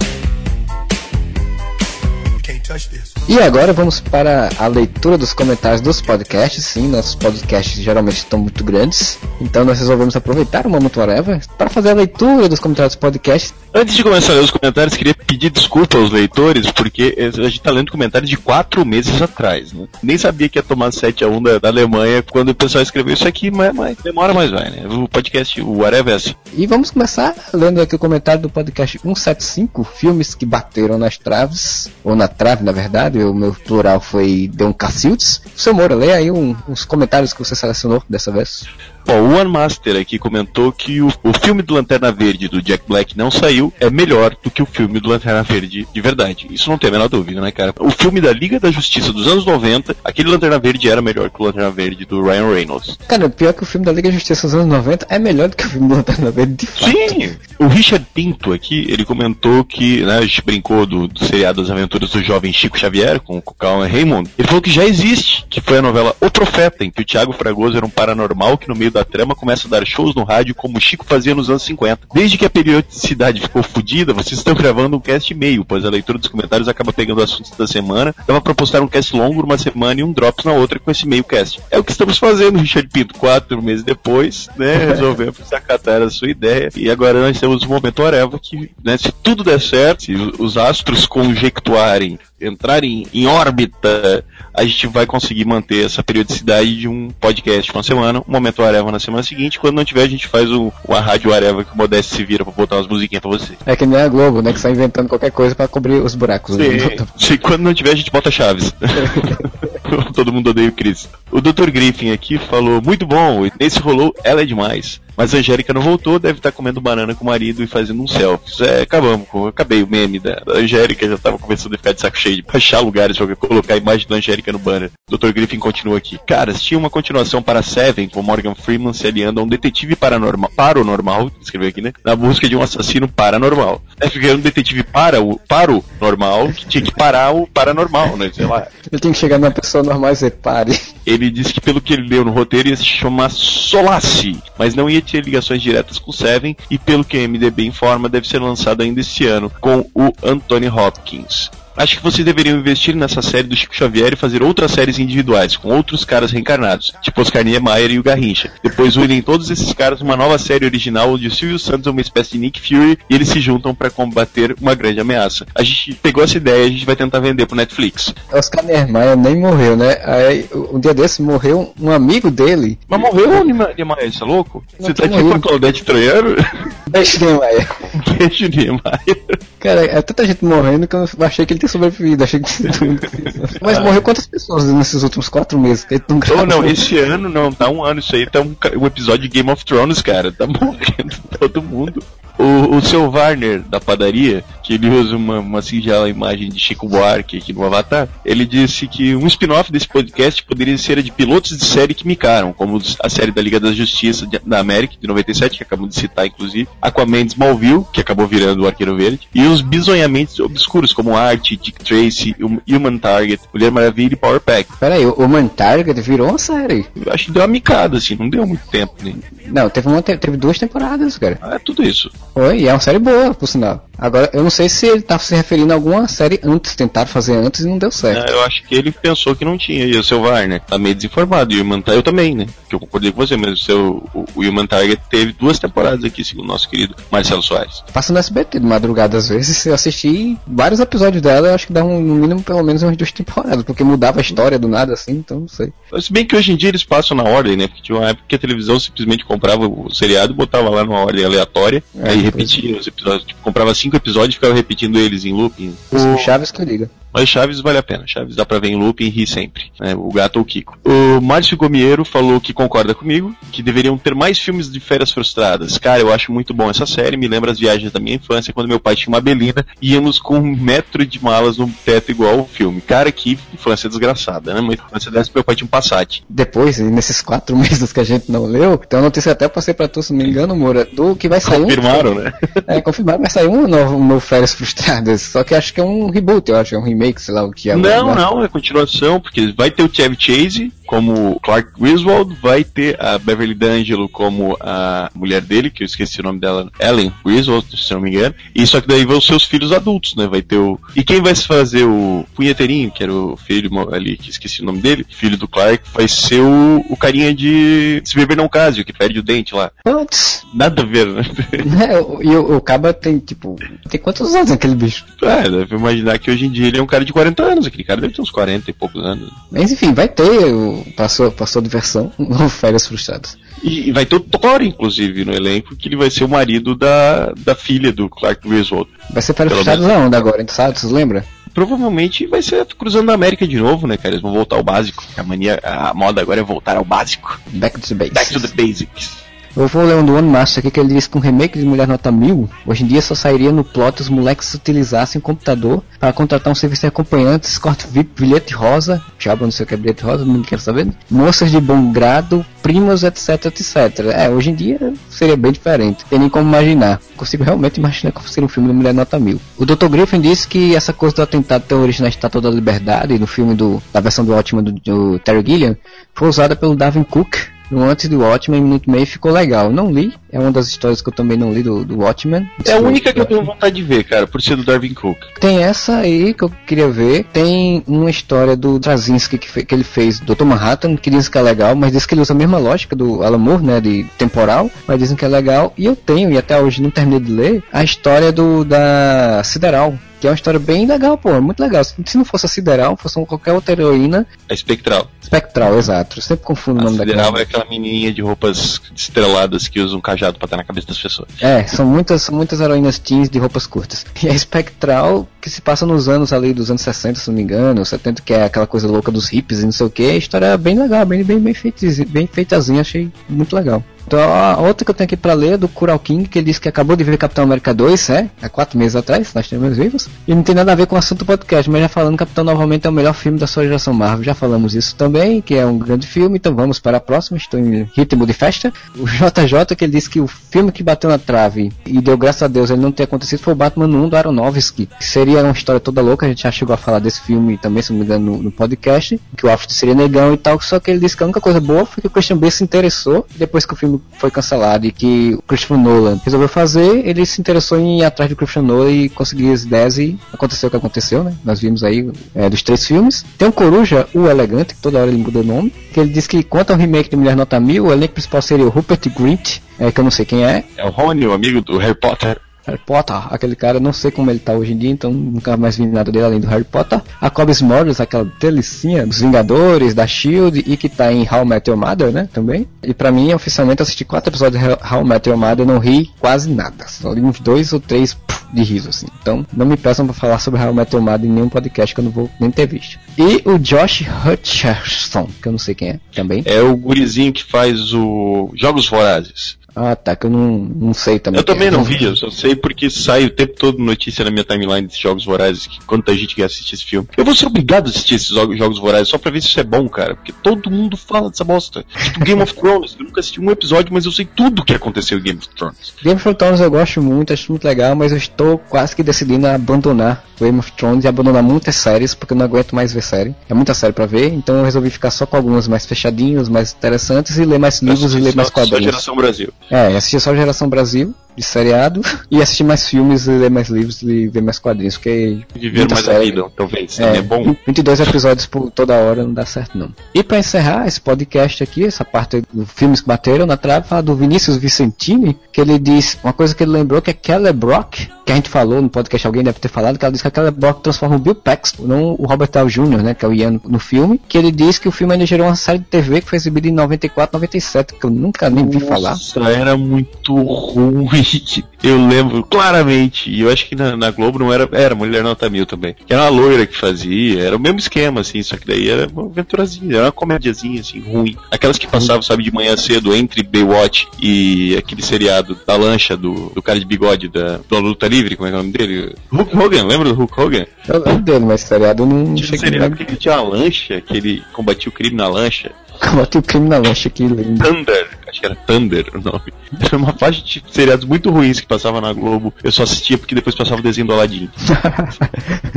E agora vamos para a leitura dos comentários dos podcasts. Sim, nossos podcasts geralmente estão muito grandes. Então nós resolvemos aproveitar o momento whatever para fazer a leitura dos comentários dos podcasts. Antes de começar a ler os comentários, queria pedir desculpa aos leitores, porque a gente tá lendo comentários de quatro meses atrás, né? Nem sabia que ia tomar 7x1 da, da, Alemanha quando o pessoal escreveu isso aqui, mas, mas demora, mais vai, né? O podcast, o whatever é assim. E vamos começar lendo aqui o comentário do podcast 175, filmes que bateram nas traves, ou na trave, na verdade, o meu plural foi Deon Cacildes. Seu Moura, leia aí um, uns comentários que você selecionou dessa vez. Bom, o One Master aqui comentou que o, o filme do Lanterna Verde do Jack Black não saiu, é melhor do que o filme do Lanterna Verde de verdade. Isso não tem a menor dúvida, né, cara? O filme da Liga da Justiça dos anos 90, aquele Lanterna Verde era melhor que o Lanterna Verde do Ryan Reynolds. Cara, pior que o filme da Liga da Justiça dos anos 90 é melhor do que o filme do Lanterna Verde de fato. Sim! O Richard Pinto aqui, ele comentou que, né, a gente brincou do, do seriado das aventuras do jovem Chico Xavier com o Calma Raymond. Ele falou que já existe, que foi a novela O Profeta, em que o Thiago Fragoso era um paranormal que no meio da trama começa a dar shows no rádio como o Chico fazia nos anos 50. Desde que a periodicidade ficou fodida, vocês estão gravando um cast meio, pois a leitura dos comentários acaba pegando assuntos da semana. Dava pra postar um cast longo numa semana e um drops na outra com esse meio cast. É o que estamos fazendo, Richard Pinto. Quatro meses depois, né? Resolvemos acatar a sua ideia. E agora nós temos o momento Areva que, né, se tudo der certo, se os astros conjectuarem entrarem em órbita, a gente vai conseguir manter essa periodicidade de um podcast uma semana, um momento Areva na semana seguinte. Quando não tiver, a gente faz o, a rádio Areva que o Modesto se vira pra botar umas musiquinhas pra você. É que nem a Globo, né? Que está inventando qualquer coisa para cobrir os buracos. Sim. Sim, quando não tiver, a gente bota chaves. Todo mundo odeia o Chris. O Dr. Griffin aqui falou: muito bom, nesse rolou, ela é demais. Mas a Angélica não voltou, deve estar comendo banana com o marido e fazendo um selfies. É, acabamos, acabei o meme da, da Angélica, já tava começando a ficar de saco cheio de achar lugares pra colocar a imagem da Angélica no banner. Dr. Griffin continua aqui. Caras, tinha uma continuação para Seven, com Morgan Freeman se aliando a um detetive paranormal, paranormal, escreveu aqui, né? Na busca de um assassino paranormal. É, porque um detetive para o, para o normal, que tinha que parar o paranormal, né? Sei lá. Ele tem que chegar numa pessoa normal e dizer, pare. Ele disse que pelo que ele leu no roteiro ia se chamar Solace, mas não ia ter ligações diretas com Seven e pelo que a MDB informa deve ser lançado ainda este ano com o Anthony Hopkins. Acho que vocês deveriam investir nessa série do Chico Xavier e fazer outras séries individuais, com outros caras reencarnados, tipo Oscar Niemeyer e o Garrincha. Depois unem todos esses caras numa nova série original onde o Silvio Santos é uma espécie de Nick Fury e eles se juntam para combater uma grande ameaça. A gente pegou essa ideia e a gente vai tentar vender pro Netflix. Oscar Niemeyer nem morreu, né? Aí, um dia desse morreu um amigo dele. Mas morreu o Niemeyer, você é louco? Você tá com a Claudete Troiano? Beijo, Niemeyer. Beijo, Niemeyer. Cara, é tanta gente morrendo que eu achei que ele tinha sobrevivido. Achei que Mas morreu quantas pessoas nesses últimos quatro meses? Que não, oh, não, esse ano não, tá um ano isso aí, tá um, um episódio de Game of Thrones, cara. Tá morrendo todo mundo. O, o seu Warner da padaria, que ele usa uma, uma singela imagem de Chico Buarque aqui no Avatar, ele disse que um spin-off desse podcast poderia ser a de pilotos de série que micaram, como a série da Liga da Justiça de, da América, de 97, que acabamos de citar, inclusive, Aquaman de Smallville, que acabou virando o Arqueiro Verde, e os bizonhamentos obscuros, como Art, Dick Tracy, Human Target, Mulher Maravilha e Power Pack. Peraí, o Human Target virou uma série? Eu acho que deu uma micada, assim, não deu muito tempo. Né? Não, teve, uma, teve duas temporadas, cara. Ah, é tudo isso. Foi, e é uma série boa, por sinal. Agora, eu não sei se ele tá se referindo a alguma série antes, tentaram fazer antes e não deu certo. eu acho que ele pensou que não tinha, e o seu Warner tá meio desinformado, e o Human eu também, né? Que eu concordei com você, mas o seu o, o Human Target teve duas temporadas aqui, segundo o nosso querido Marcelo Soares. Passa no SBT de madrugada às vezes, eu assisti vários episódios dela, eu acho que dá um, no mínimo pelo menos umas duas temporadas, porque mudava a história do nada assim, então não sei. Se bem que hoje em dia eles passam na ordem, né? Porque tinha uma época que a televisão simplesmente comprava o seriado e botava lá numa ordem aleatória, é, aí repetia os episódios, tipo, comprava cinco episódios e ficava repetindo eles em looping. O Chaves que liga. Mas Chaves vale a pena. Chaves dá pra ver em loop e rir sempre. Né? O gato ou o Kiko. O Márcio Gomiero falou que concorda comigo, que deveriam ter mais filmes de férias frustradas. Cara, eu acho muito bom essa série. Me lembra as viagens da minha infância, quando meu pai tinha uma belina e íamos com um metro de malas no teto igual o filme. Cara, que infância desgraçada, né? Uma infância dessa, meu pai tinha um Passat. Depois, nesses quatro meses que a gente não leu, tem uma notícia até passei pra tu, se não me engano, Moura, do que vai sair confirmaram, um... né? É, confirmaram, vai sair um novo, um novo Férias Frustradas. Só que acho que é um reboot, eu acho, é um remake, sei lá o que é. Não, não, é continuação, porque vai ter o Chevy Chase como Clark Griswold, vai ter a Beverly D'Angelo como a mulher dele, que eu esqueci o nome dela, Ellen Griswold, se não me engano. E só que daí vão os seus filhos adultos, né? Vai ter o. E quem vai fazer o punheteirinho, que era o filho ali, que esqueci o nome dele, filho do Clark, vai ser o, o carinha de Se Beber Não Case, que perde o dente lá. Putz. Nada a ver, né? É, e o, o Caba tem, tipo, tem quantos anos aquele bicho? É, deve imaginar que hoje em dia ele é um cara de 40 anos, aquele cara deve ter uns 40 e poucos anos. Mas enfim, vai ter, o, passou, passou diversão, no Férias Frustradas. E, e vai ter o Thor, inclusive, no elenco, que ele vai ser o marido da, da filha do Clark Griswold. Vai ser Férias Frustradas aonde agora, hein, sabe? Vocês lembram? Provavelmente vai ser cruzando a América de novo, né, cara? Eles vão voltar ao básico. A mania, a moda agora é voltar ao básico. Back to the basics. Back to the basics. Eu vou ler um do One Master aqui que ele diz que um remake de Mulher Nota 1000 hoje em dia só sairia no plot os moleques utilizassem o computador para contratar um serviço de acompanhante, escorte VIP, bilhete rosa, já não sei o que é bilhete rosa, não quero saber, moças de bom grado, primos, etc, etc. É, hoje em dia seria bem diferente, tem nem como imaginar. Consigo realmente imaginar como seria um filme de Mulher Nota 1000. O Dr. Griffin disse que essa coisa do atentado terrorista na Estátua da Liberdade, no filme do, da versão do ótimo do, do Terry Gilliam, foi usada pelo Darwin Cook antes do Watchmen, Minuto e Meio ficou legal. Não li, é uma das histórias que eu também não li do, do Watchmen. É a única que eu tenho vontade de ver, cara, por ser do Darwin Cook. Tem essa aí que eu queria ver. Tem uma história do Drazinski que, fe- que ele fez, Dr. Manhattan, que diz que é legal, mas diz que ele usa a mesma lógica do Alan Moore, né, de temporal, mas dizem que é legal. E eu tenho, e até hoje não terminei de ler, a história do da Sideral. Que é uma história bem legal, pô, muito legal. Se não fosse a Sideral, fosse qualquer outra heroína. A Espectral. Espectral, exato. Eu sempre confundo o A nome daquela. Sideral é aquela menininha de roupas estreladas que usa um cajado pra estar na cabeça das pessoas. É, são muitas, são muitas heroínas teens de roupas curtas. E a Spectral, que se passa nos anos ali dos anos 60, se não me engano, 70, que é aquela coisa louca dos hippies e não sei o que, a história é bem legal, bem, bem, bem, feitizinha, bem feitazinha, achei muito legal. Então, outra que eu tenho aqui pra ler é do Kural King, que ele disse que acabou de ver Capitão América 2, é? Há quatro meses atrás, nós temos vivos. E não tem nada a ver com o assunto do podcast, mas já falando, Capitão novamente é o melhor filme da sua geração Marvel. Já falamos isso também, que é um grande filme, então vamos para a próxima, estou em ritmo de festa. O JJ, que ele disse que o filme que bateu na trave e deu graças a Deus ele não ter acontecido foi o Batman 1 do Aronofsky. Que seria uma história toda louca, a gente já chegou a falar desse filme também, se não me engano, no, no podcast, que o Alfred seria negão e tal, só que ele disse que a única coisa boa foi que o Christian Bale se interessou depois que o filme foi cancelado e que o Christopher Nolan resolveu fazer, ele se interessou em ir atrás do Christian Nolan e conseguir as ideias e aconteceu o que aconteceu, né? Nós vimos aí é, dos três filmes. Tem o Coruja, o Elegante, que toda hora ele muda o nome, que ele disse que quanto ao remake de Mulher Nota 1000, o elenco principal seria o Rupert Grint, é, que eu não sei quem é, É o Rony, o amigo do Harry Potter. Harry Potter, aquele cara, não sei como ele tá hoje em dia, então nunca mais vi nada dele além do Harry Potter. A Cobb Smulders, aquela delicinha dos Vingadores, da SHIELD e que tá em How Met Your Mother, né, também. E pra mim, oficialmente, assisti quatro episódios de How Met Your Mother e não ri quase nada. Só li uns dois ou três puf, de riso, assim. Então, não me peçam pra falar sobre How Met Your Mother em nenhum podcast que eu não vou nem ter visto. E o Josh Hutcherson, que eu não sei quem é, também. É o gurizinho que faz o Jogos Vorazes. Ah, tá, que eu não, não sei também. Eu quem é. também não vi, eu só sei porque sai o tempo todo notícia na minha timeline desses Jogos Vorazes, que quanta gente quer assistir esse filme. Eu vou ser obrigado a assistir esses jo- Jogos Vorazes só pra ver se isso é bom, cara, porque todo mundo fala dessa bosta. Tipo Game of Thrones, eu nunca assisti um episódio, mas eu sei tudo o que aconteceu em Game of Thrones. Game of Thrones eu gosto muito, acho muito legal, mas eu estou quase que decidindo a abandonar Game of Thrones e abandonar muitas séries, porque eu não aguento mais ver série. É muita série pra ver, então eu resolvi ficar só com algumas mais fechadinhas, mais interessantes, e ler mais livros e ler mais Só- só quadrinhos. Geração Brasil. É, assistir só Geração Brasil, de seriado, e assistir mais filmes, e ler mais livros e ver mais quadrinhos, porque... Viver muita mais a série. vida, talvez. É, É, bom. 22 episódios por toda hora não dá certo não. E pra encerrar esse podcast aqui, essa parte dos filmes que bateram na trave, fala do Vinícius Vicentini, que ele diz uma coisa que ele lembrou que é Kelly Brock, que a gente falou no podcast, alguém deve ter falado, que ela diz que a Kelly Brock transforma o Bill Paxton, não o Robert Downey Jr., né, que é o Ian no filme, que ele diz que o filme ainda gerou uma série de TV que foi exibida em 94, 97, que eu nunca nem vi falar. Nossa, era muito ruim. Tite eu lembro claramente. E eu acho que na, na Globo não era. Era Mulher Nota Mil também. Que era uma loira que fazia. Era o mesmo esquema, assim. Só que daí era uma aventurazinha. Era uma comédiazinha, assim, ruim. Aquelas que passavam, sabe, de manhã cedo entre Baywatch e aquele seriado da lancha do, do cara de bigode da, da Luta Livre. Como é que é o nome dele? Hulk Hogan. Lembra do Hulk Hogan? Eu lembro dele, mas seriado não Tinha seriado que ele tinha uma lancha, que ele combatia o crime na lancha. Botei o crime na lancha aqui, lindo. Thunder. acho que era Thunder o nome. Era uma faixa de seriados muito ruins que passava na Globo. Eu só assistia porque depois passava o desenho do Aladdin.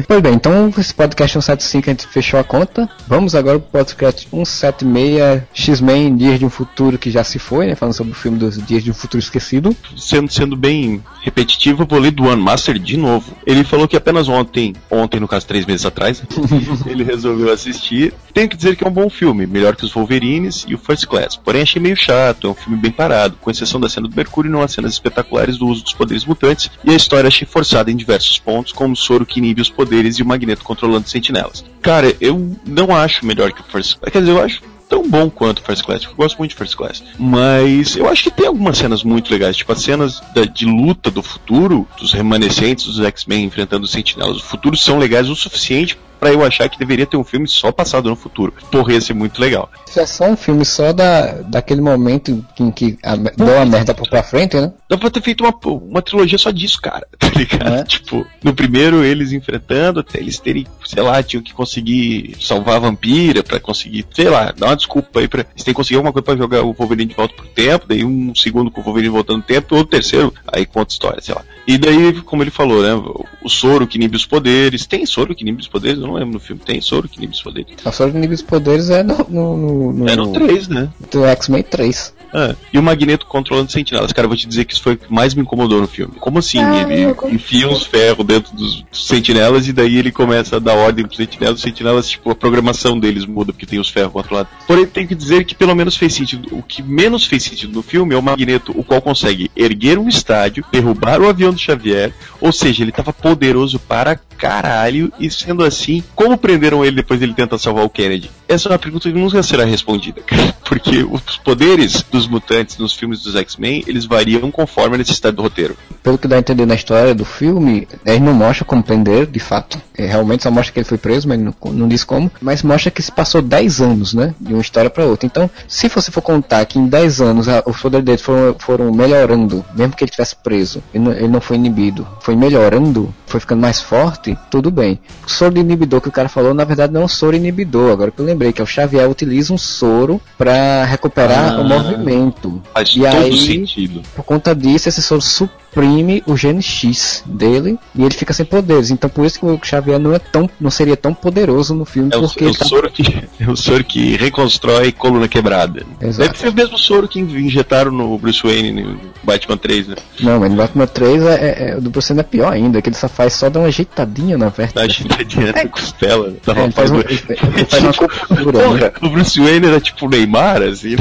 Pois bem, então esse podcast 175 a gente fechou a conta. Vamos agora pro podcast 176 X-Men Dias de um Futuro que já se foi, né? Falando sobre o filme dos Dias de um Futuro Esquecido. Sendo, sendo bem repetitivo, eu vou ler do One Master de novo. Ele falou que apenas ontem, ontem no caso três meses atrás, ele resolveu assistir. Tenho que dizer que é um bom filme, melhor que os Wolverines e o First Class. Porém achei meio chato, é um filme bem parado, com exceção da cena do Mercúrio e não as cenas espetaculares do uso dos poderes mutantes, e a história achei forçada em diversos pontos, como o soro que inibe os poderes e o Magneto controlando sentinelas. Cara, eu não acho melhor que o First Class. Quer dizer, eu acho tão bom quanto First Class, porque eu gosto muito de First Class. Mas eu acho que tem algumas cenas muito legais, tipo as cenas da- de luta do futuro, dos remanescentes dos X-Men enfrentando os sentinelas. Os futuros são legais o suficiente pra eu achar que deveria ter um filme só passado no futuro. Porra, ia ser muito legal. Isso é só um filme só da, daquele momento em que a, deu a merda por pra frente, né? Dá pra ter feito uma, uma trilogia só disso, cara. Tá ligado? Tipo, no primeiro eles enfrentando, até eles terem, sei lá, tinham que conseguir salvar a vampira pra conseguir, sei lá, dar uma desculpa aí pra. Eles têm que conseguir alguma coisa pra jogar o Wolverine de volta pro tempo, daí um segundo com o Wolverine voltando no tempo, ou o terceiro, aí conta história, sei lá. E daí, como ele falou, né? O soro que inibe os poderes. Tem soro que inibe os poderes? Eu não lembro no filme. Tem soro que inibe os poderes. A Soro de Níveis Poderes é no, no, no, no, É no 3, né? do X-Men 3. É. E o Magneto controlando sentinelas. Cara, eu vou te dizer que isso foi o que mais me incomodou no filme. Como assim? Ah, ele enfia uns ferros dentro dos sentinelas e daí ele começa a dar ordem pros sentinelas. Os sentinelas, tipo, a programação deles muda porque tem os ferros controlados. Porém, tem que dizer que pelo menos fez sentido. O que menos fez sentido no filme é o Magneto, o qual consegue erguer um estádio, derrubar o avião do Xavier. Ou seja, ele tava poderoso para caralho. E sendo assim, como prenderam ele depois dele tentar salvar o Kennedy? Essa é uma pergunta que nunca será respondida. Porque os poderes dos mutantes nos filmes dos X-Men, eles variam conforme a necessidade do roteiro. Pelo que dá a entender na história do filme, ele não mostra como prender, de fato. É, realmente só mostra que ele foi preso, mas não, não diz como. Mas mostra que se passou 10 anos, né? De uma história pra outra. Então, se você for contar que em 10 anos os poderes dele foram, foram melhorando, mesmo que ele tivesse preso, ele não, ele não foi inibido, foi melhorando, foi ficando mais forte, tudo bem. Soro de inibidor que o cara falou, na verdade, não é um soro inibidor. Agora que eu lembrei, que é o Xavier utiliza um soro pra recuperar Ah. o movimento. Faz e todo aí, sentido. por conta disso, esse soro suprime o gene X dele e ele fica sem poderes. Então por isso que o Xavier não é tão, não seria tão poderoso no filme, É o, porque é o ele tá- soro que, é o soro que reconstrói coluna quebrada. Exato. Deve ser o mesmo soro que injetaram no Bruce Wayne no Batman 3, né? Não, mas no Batman 3 é, é, é- o do Bruce Wayne é pior ainda, que ele só faz só dar uma ajeitadinha na Tá vértebra. agitadinha na costela. Tava É, faz, um, fazendo- ele, ele faz uma cultura, né? O Bruce Wayne era tipo o Neymar, assim.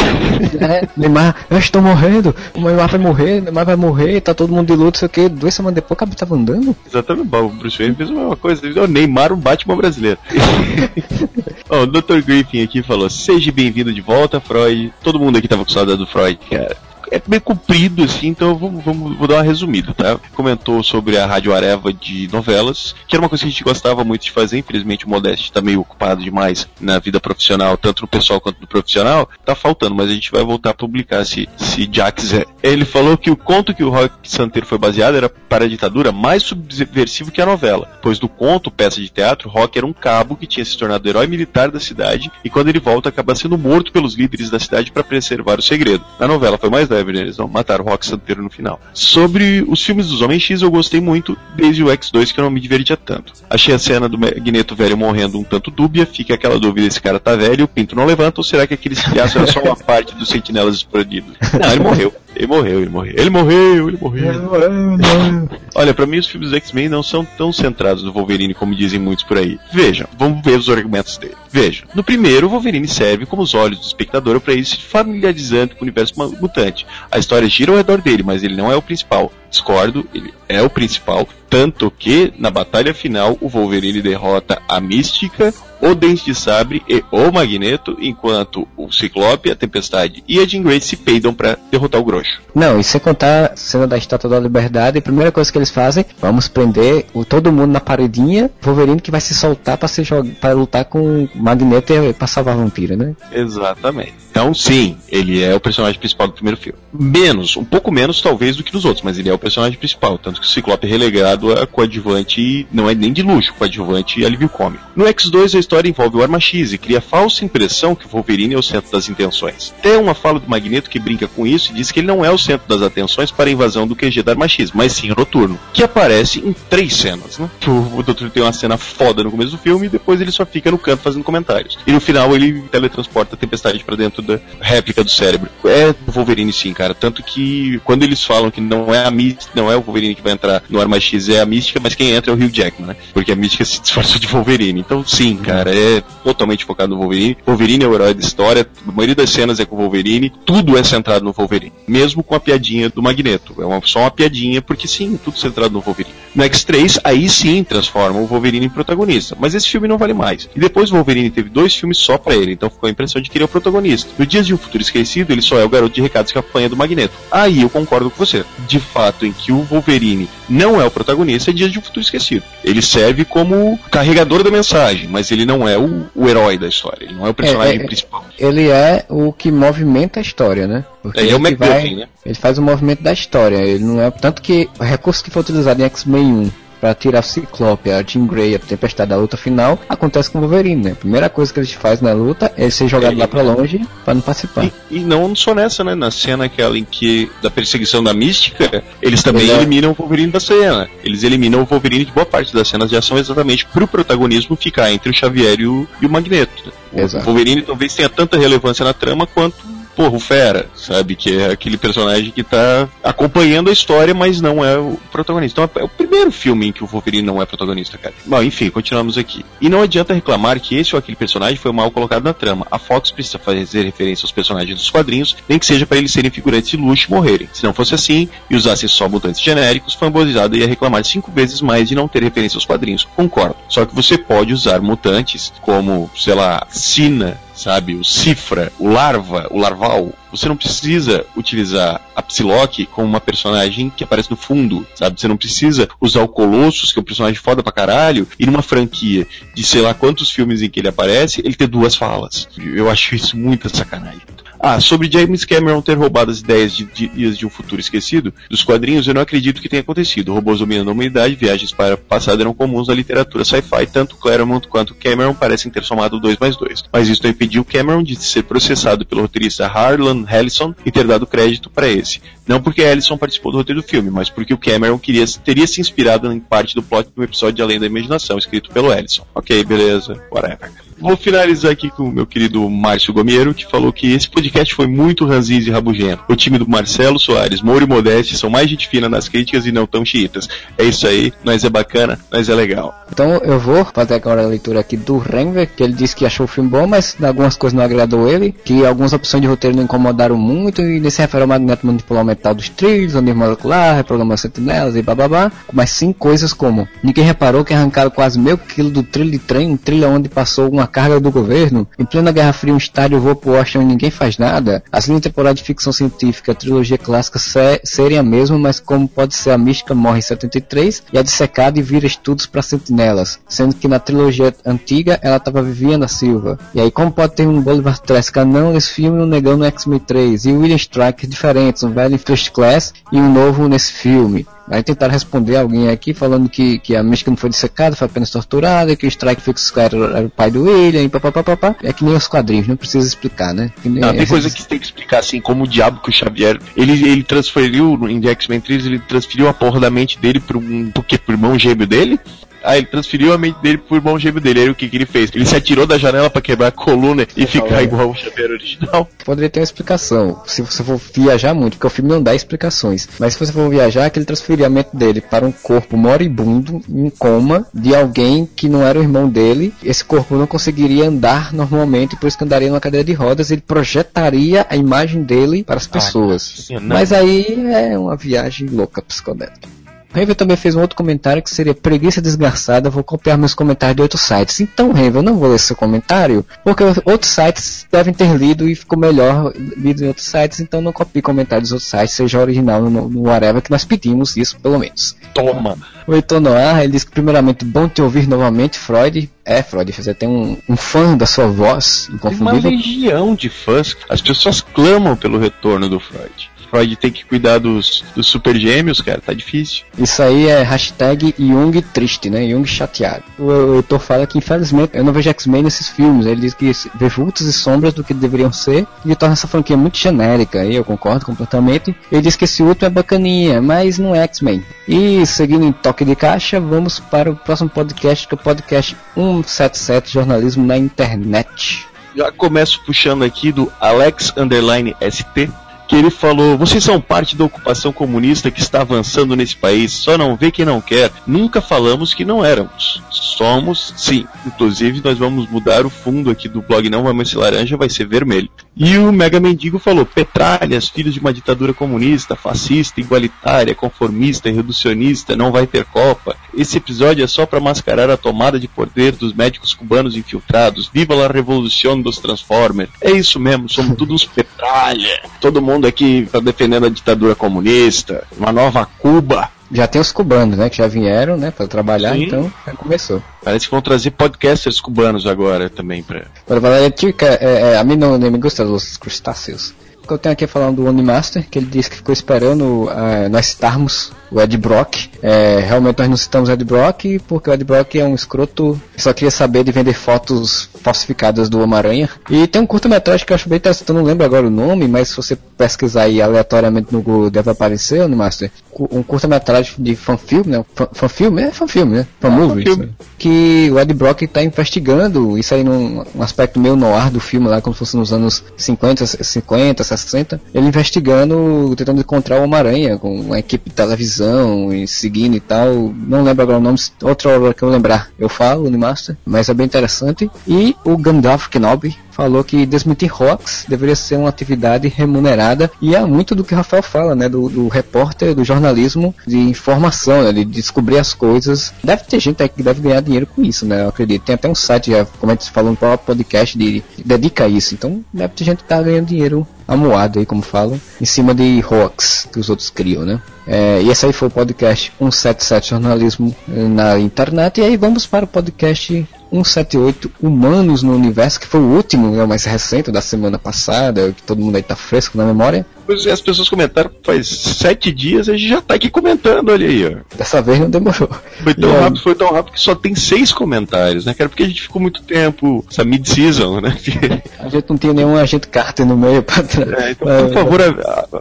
É, Neymar, eu estou morrendo, o Neymar vai morrer, o Neymar vai morrer, tá todo mundo de luto, sei o que, duas semanas depois o cabelo tava andando. Exatamente, o Bruce Wayne fez a mesma coisa. O Neymar, um Batman brasileiro. Ó, o Dr. Griffin aqui falou: Seja bem-vindo de volta, Freud. Todo mundo aqui tava com saudade do Freud, cara. É meio comprido, assim, então vou, vamos- vou dar uma resumida, tá? Comentou sobre a Rádio Areva de novelas, que era uma coisa que a gente gostava muito de fazer. Infelizmente, o Modeste tá meio ocupado demais na vida profissional, tanto no pessoal quanto no profissional. Tá faltando, mas a gente vai voltar a publicar se, se Jack quiser. Ele falou que o conto que o Rock Santeiro foi baseado era para a ditadura mais subversivo que a novela, pois do conto, peça de teatro, Rock era um cabo que tinha se tornado herói militar da cidade e quando ele volta acaba sendo morto pelos líderes da cidade para preservar o segredo. Na novela foi mais né? Eles não mataram o Rock Santeiro no final. Sobre os filmes dos Homens X eu gostei muito, desde o X2 que eu não me divertia tanto. Achei a cena do Magneto velho morrendo um tanto dúbia, fica aquela dúvida, esse cara tá velho, o pinto não levanta, ou será que aquele estilhaço era só uma parte dos sentinelas explodidos? Não, ele morreu. Ele morreu, ele morreu. Ele morreu, ele morreu. Olha, pra mim os filmes do X-Men não são tão centrados no Wolverine como dizem muitos por aí. Vejam, vamos ver os argumentos dele. Vejam, no primeiro, o Wolverine serve como os olhos do espectador para ir se familiarizando com o universo mutante. A história gira ao redor dele, mas ele não é o principal. Discordo, ele é o principal. Tanto que, na batalha final, o Wolverine derrota a Mística, o Dente de Sabre e o Magneto, enquanto o Ciclope, a Tempestade e a Jean Grey se peidam para derrotar o Grosso. Não, e sem contar a cena da Estátua da Liberdade, a primeira coisa que eles fazem, vamos prender o, todo mundo na paredinha, Wolverine que vai se soltar pra, se pra lutar com o Magneto e pra salvar a vampira, né? Exatamente. Então, sim, ele é o personagem principal do primeiro filme. Menos, um pouco menos talvez do que nos outros, mas ele é o personagem principal, tanto que o Ciclope é relegado a coadjuvante e não é nem de luxo, coadjuvante e alívio cômico. No X2 a história envolve o Arma X e cria a falsa impressão que o Wolverine é o centro das intenções. Tem uma fala do Magneto que brinca com isso e diz que ele não é o centro das atenções para a invasão do QG da Arma X, mas sim o Noturno, que aparece em três cenas, né? O, o tem uma cena foda no começo do filme e depois ele só fica no canto fazendo comentários. E no final ele teletransporta a tempestade para dentro da réplica do cérebro. É o Wolverine sim, cara. Tanto que quando eles falam que não é a mística, não é o Wolverine que vai entrar no Arma X, é a mística, mas quem entra é o Hugh Jackman, né? Porque a mística se disfarçou de Wolverine. Então sim, cara, é totalmente focado no Wolverine. Wolverine é o herói da história, a maioria das cenas é com o Wolverine, tudo é centrado no Wolverine. Mesmo com a piadinha do Magneto. É uma, só uma piadinha, porque sim, tudo centrado no Wolverine. No X3, aí sim transforma o Wolverine em protagonista. Mas esse filme não vale mais. E depois o Wolverine teve dois filmes só pra ele, então ficou a impressão de que ele é o protagonista. No Dias de um Futuro Esquecido, ele só é o garoto de recados que apanha do Magneto. Aí eu concordo com você. De fato, em que o Wolverine não é o protagonista, é Dias de um Futuro Esquecido. Ele serve como carregador da mensagem, mas ele não é o, o herói da história. Ele não é o personagem É, é, principal. Ele é o que movimenta a história, né? Porque Ele é o que MacGuffin, né? Ele faz o movimento da história. Ele não é tanto que o recurso que foi utilizado em X-Men 1 para tirar o Ciclope, a Jean Grey, a Tempestade da luta final, acontece com o Wolverine, né? A primeira coisa que ele faz na luta é ser jogado lá pra longe para não participar. E não só nessa, né? Na cena aquela em que da perseguição da mística, eles também é- eliminam o Wolverine da cena. Eles eliminam o Wolverine de boa parte das cenas de ação exatamente pro protagonismo ficar entre o Xavier e o, e o Magneto. O Exato. Wolverine talvez tenha tanta relevância na trama quanto porra, o Fera, sabe? Que é aquele personagem que tá acompanhando a história, mas não é o protagonista. Então é o primeiro filme em que o Wolverine não é protagonista, cara. Bom, enfim, continuamos aqui. E não adianta reclamar que esse ou aquele personagem foi mal colocado na trama. A Fox precisa fazer referência aos personagens dos quadrinhos, nem que seja para eles serem figurantes de luxo e morrerem. Se não fosse assim, e usassem só mutantes genéricos, fanboyzada ia reclamar cinco vezes mais de não ter referência aos quadrinhos. Concordo. Só que você pode usar mutantes como, sei lá, Sina, sabe? O Cifra, o Larva, o Larval. Você não precisa utilizar a Psylocke como uma personagem que aparece no fundo, sabe? Você não precisa usar o Colossus, que é um personagem foda pra caralho, e numa franquia de sei lá quantos filmes em que ele aparece, ele ter duas falas. Eu acho isso muita sacanagem. Ah, sobre James Cameron ter roubado as ideias de Dias de um Futuro Esquecido, dos quadrinhos eu não acredito que tenha acontecido. Robôs dominando a humanidade, viagens para o passado eram comuns na literatura sci-fi, tanto Claremont quanto Cameron parecem ter somado 2 mais 2. Mas isso não impediu Cameron de ser processado pelo roteirista Harlan Ellison e ter dado crédito para esse. Não porque Ellison participou do roteiro do filme, mas porque o Cameron queria, teria se inspirado em parte do plot um episódio de Além da Imaginação, escrito pelo Ellison. Ok, beleza, whatever. Vou finalizar aqui com o meu querido Márcio Gomiero, que falou que esse podcast foi muito ranzinho e rabugento. O time do Marcelo Soares, Moura e Modeste são mais gente fina nas críticas e não tão chiitas. É isso aí, nós é bacana, nós é legal. Então eu vou fazer agora a leitura aqui do Renver, que ele disse que achou o filme bom, mas algumas coisas não agradou ele, que algumas opções de roteiro não incomodaram muito, e nesse refere ao magneto manipular o metal dos trilhos, o nível molecular, reprogramar sentinelas e bababá, mas sim coisas como, ninguém reparou que arrancaram quase meio quilo do trilho de trem, um trilho onde passou uma carga do governo, em plena Guerra Fria um estádio voa pro Washington e ninguém faz nada, as linhas temporais de ficção científica, a trilogia clássica se, serem a mesma, mas como pode ser a mística morre em 73 e a dissecada e vira estudos para sentinelas, sendo que na trilogia antiga ela tava Viviana Silva. E aí como pode ter um Bolivar Trask canão nesse filme um negão no X-Men 3 e William Strike diferentes, um velho First Class e um novo nesse filme. Aí tentaram responder alguém aqui falando que, que a mística não foi dissecada, foi apenas torturada, que o Strike Fix era, era o pai do William, e papapá. É que nem os quadrinhos, não precisa explicar, né? Não, tem coisa que tem que explicar, assim, como o diabo que o Xavier. Ele, ele transferiu em The X-Men 3, ele transferiu a porra da mente dele pro, um, pro quê? Pro irmão gêmeo dele? Ah, ele transferiu a mente dele pro irmão gêmeo dele. Aí o que, que ele fez? Ele se atirou da janela pra quebrar a coluna e ficar igual o Xavier original. Poderia ter uma explicação, se você for viajar muito, porque o filme não dá explicações. Mas se você for viajar, é que ele transferiu a mente dele para um corpo moribundo, em coma, de alguém que não era o irmão dele. Esse corpo não conseguiria andar normalmente, por isso que andaria numa cadeira de rodas. Ele projetaria a imagem dele para as pessoas. não. Mas aí é uma viagem louca psicodélica. Renver também fez um outro comentário que seria preguiça desgraçada, vou copiar meus comentários de outros sites. Então, Renver, eu não vou ler seu comentário, porque outros sites devem ter lido e ficou melhor lido em outros sites, então não copie comentários dos outros sites, seja original no, no whatever, que nós pedimos isso, pelo menos. Toma! O Heitor Noir, ele diz que primeiramente, bom te ouvir novamente, Freud. É, Freud, você tem um, um fã da sua voz Tem uma inconfundível. legião de fãs. As pessoas clamam pelo retorno do Freud. Freud tem que cuidar dos, dos super gêmeos, cara, tá difícil. Isso aí é hashtag Jung triste, né? Jung chateado. O Heitor fala que, infelizmente, eu não vejo X-Men nesses filmes. Ele diz que vê vultos e sombras do que deveriam ser e torna essa franquia muito genérica. E eu concordo completamente. Ele diz que esse último é bacaninha, mas não é X-Men. E seguindo em toque de caixa, vamos para o próximo podcast, que é o podcast 177 Jornalismo na Internet. Já começo puxando aqui do Alex Underline ST, que ele falou: vocês são parte da ocupação comunista que está avançando nesse país, só não vê quem não quer. Nunca falamos que não éramos. Somos, sim. Inclusive, nós vamos mudar o fundo aqui do blog Não Vai Mais Ser Laranja, vai ser vermelho. E o Mega Mendigo falou: petralhas, filhos de uma ditadura comunista, fascista, igualitária, conformista, reducionista, não vai ter Copa. Esse episódio é só para mascarar a tomada de poder dos médicos cubanos infiltrados. Viva a revolução dos Transformers. É isso mesmo, somos todos petralha. Todo mundo mundo aqui está defendendo a ditadura comunista, uma nova Cuba. Já tem os cubanos, né, que já vieram, né, para trabalhar, Sim. então já começou. Parece que vão trazer podcasters cubanos agora também para. Para Tica, é, é, a mim não, não me gusta dos crustáceos. O que eu tenho aqui falando do Onimaster, que ele disse que ficou esperando uh, nós estarmos o Ed Brock. É, realmente nós não citamos o Ed Brock porque o Ed Brock é um escroto que só queria saber de vender fotos falsificadas do Homem-Aranha. E tem um curta-metragem que eu acho bem interessante, eu não lembro agora o nome, mas se você pesquisar aí aleatoriamente no Google deve aparecer, o Master, um curta-metragem de fanfilme, né? Fanfilme? É fanfilme, né? Fanmovie. Ah, fan que o Ed Brock está investigando, isso aí num um aspecto meio noir do filme lá, como se fosse nos anos 50, 50, 60, ele investigando, tentando encontrar o Homem-Aranha com uma equipe de televisão e seguindo e tal. Não lembro agora o nome, outra hora que eu lembrar eu falo, no Master, mas é bem interessante. E o Gandalf Kenobi, falou que desmentir hoax deveria ser uma atividade remunerada e é muito do que o Rafael fala, né, do, do repórter, do jornalismo de informação, né, de descobrir as coisas. Deve ter gente aí que deve ganhar dinheiro com isso, né, eu acredito. Tem até um site, já, como a gente falou no próprio podcast, de, de dedica a isso. Então deve ter gente que tá ganhando dinheiro amuado aí, como falam, em cima de hoax que os outros criam, né? É, e esse aí foi o podcast 177 Jornalismo eh, na internet. E aí vamos para o podcast 178 Humanos no Universo, que foi o último, é o mais recente da semana passada, que todo mundo aí tá fresco na memória. É, as pessoas comentaram faz sete dias, a gente já tá aqui comentando, olha aí, ó. Dessa vez não demorou. Foi tão e rápido, aí... foi tão rápido que só tem seis comentários, né, cara? Porque a gente ficou muito tempo, essa mid-season, né? a gente não tinha nenhum agente Carter no meio pra trás. É, então, por favor,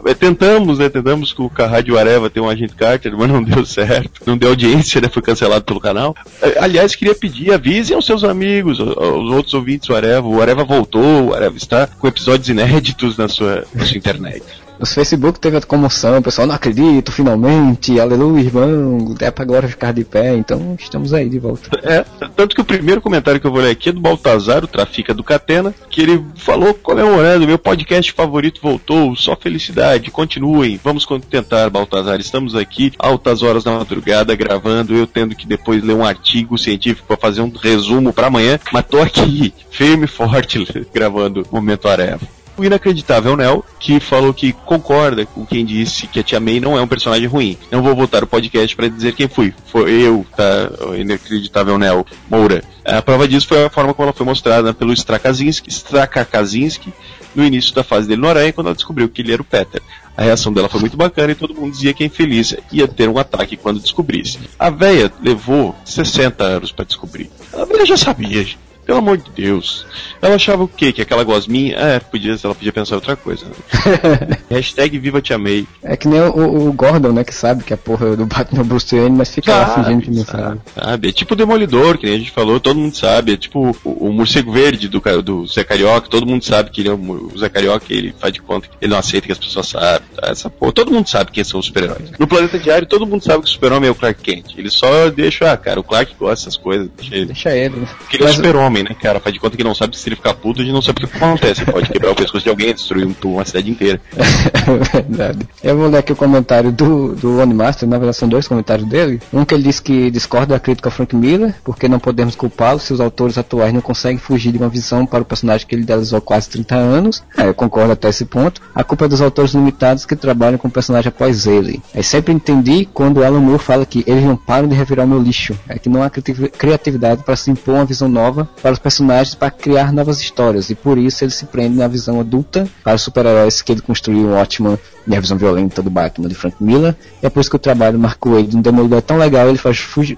é, tentamos, né? Tentamos com o Rádio Areva ter um agente Carter, mas não deu certo. Não deu audiência, né? Foi cancelado pelo canal. Aliás, queria pedir, avisem aos seus amigos, aos outros ouvintes do Areva. O Areva voltou, o Areva está com episódios inéditos na sua, na sua internet. Nos Facebook teve a comoção, o pessoal não acredito, finalmente, aleluia, irmão, é pra agora ficar de pé, então estamos aí de volta. É, tanto que o primeiro comentário que eu vou ler aqui é do Baltazar, o Trafica do Catena, que ele falou comemorando, meu podcast favorito voltou, só felicidade, continuem, vamos tentar, Baltazar, estamos aqui altas horas da madrugada gravando, eu tendo que depois ler um artigo científico para fazer um resumo para amanhã, mas tô aqui, firme e forte, gravando Momento Areva o inacreditável Nel, que falou que concorda com quem disse que a Tia May não é um personagem ruim. Não vou voltar o podcast para dizer quem fui. Foi eu, tá? O inacreditável Nel Moura. A prova disso foi a forma como ela foi mostrada pelo Strakazinski, Strakazinski no início da fase dele no Aranha, quando ela descobriu que ele era o Peter. A reação dela foi muito bacana e todo mundo dizia que a infeliz ia ter um ataque quando descobrisse. A véia levou 60 anos para descobrir. A véia já sabia, gente. Pelo amor de Deus. Ela achava o quê? Que aquela gosminha. É, podia, ela podia pensar outra coisa. Né? Hashtag Viva Te Amei. É que nem o, o, Gordon, né? Que sabe que a porra do Batman Bruce Wayne, mas fica sabe, lá fingindo que não sabe. sabe. É tipo o Demolidor, que nem a gente falou, todo mundo sabe. É tipo o, o morcego verde do, do Zé Carioca, todo mundo sabe que ele é o, o Zé Carioca, ele faz de conta que ele não aceita que as pessoas sabem. Tá? Essa porra, todo mundo sabe quem são os super-heróis. No Planeta Diário, todo mundo sabe que o super-homem é o Clark Kent. Ele só deixa, ah, cara, o Clark gosta dessas coisas. Deixa ele. Deixa ele. Né? Porque ele é super-homem, né, cara? Faz de conta que não sabe se ele ficar puto, a não sabe o que acontece. Pode quebrar o pescoço de alguém, destruir uma cidade inteira. é verdade. Eu vou ler aqui o comentário do, do Onimaster, na verdade são dois comentários dele. Um que ele diz que discorda da crítica ao Frank Miller, porque não podemos culpá-lo se os autores atuais não conseguem fugir de uma visão para o personagem que ele idealizou há quase 30 anos. É, eu concordo até esse ponto. A culpa é dos autores limitados que trabalham com o personagem após ele. Eu sempre entendi quando Alan Moore fala que eles não param de revirar o meu lixo. É que não há criatividade para se impor uma visão nova para os personagens para criar novas histórias, e por isso ele se prende na visão adulta para os super-heróis que ele construiu ótimo e a visão violenta do Batman de Frank Miller. E é por isso que o trabalho do Mark Wade no Demolidor é tão legal, ele faz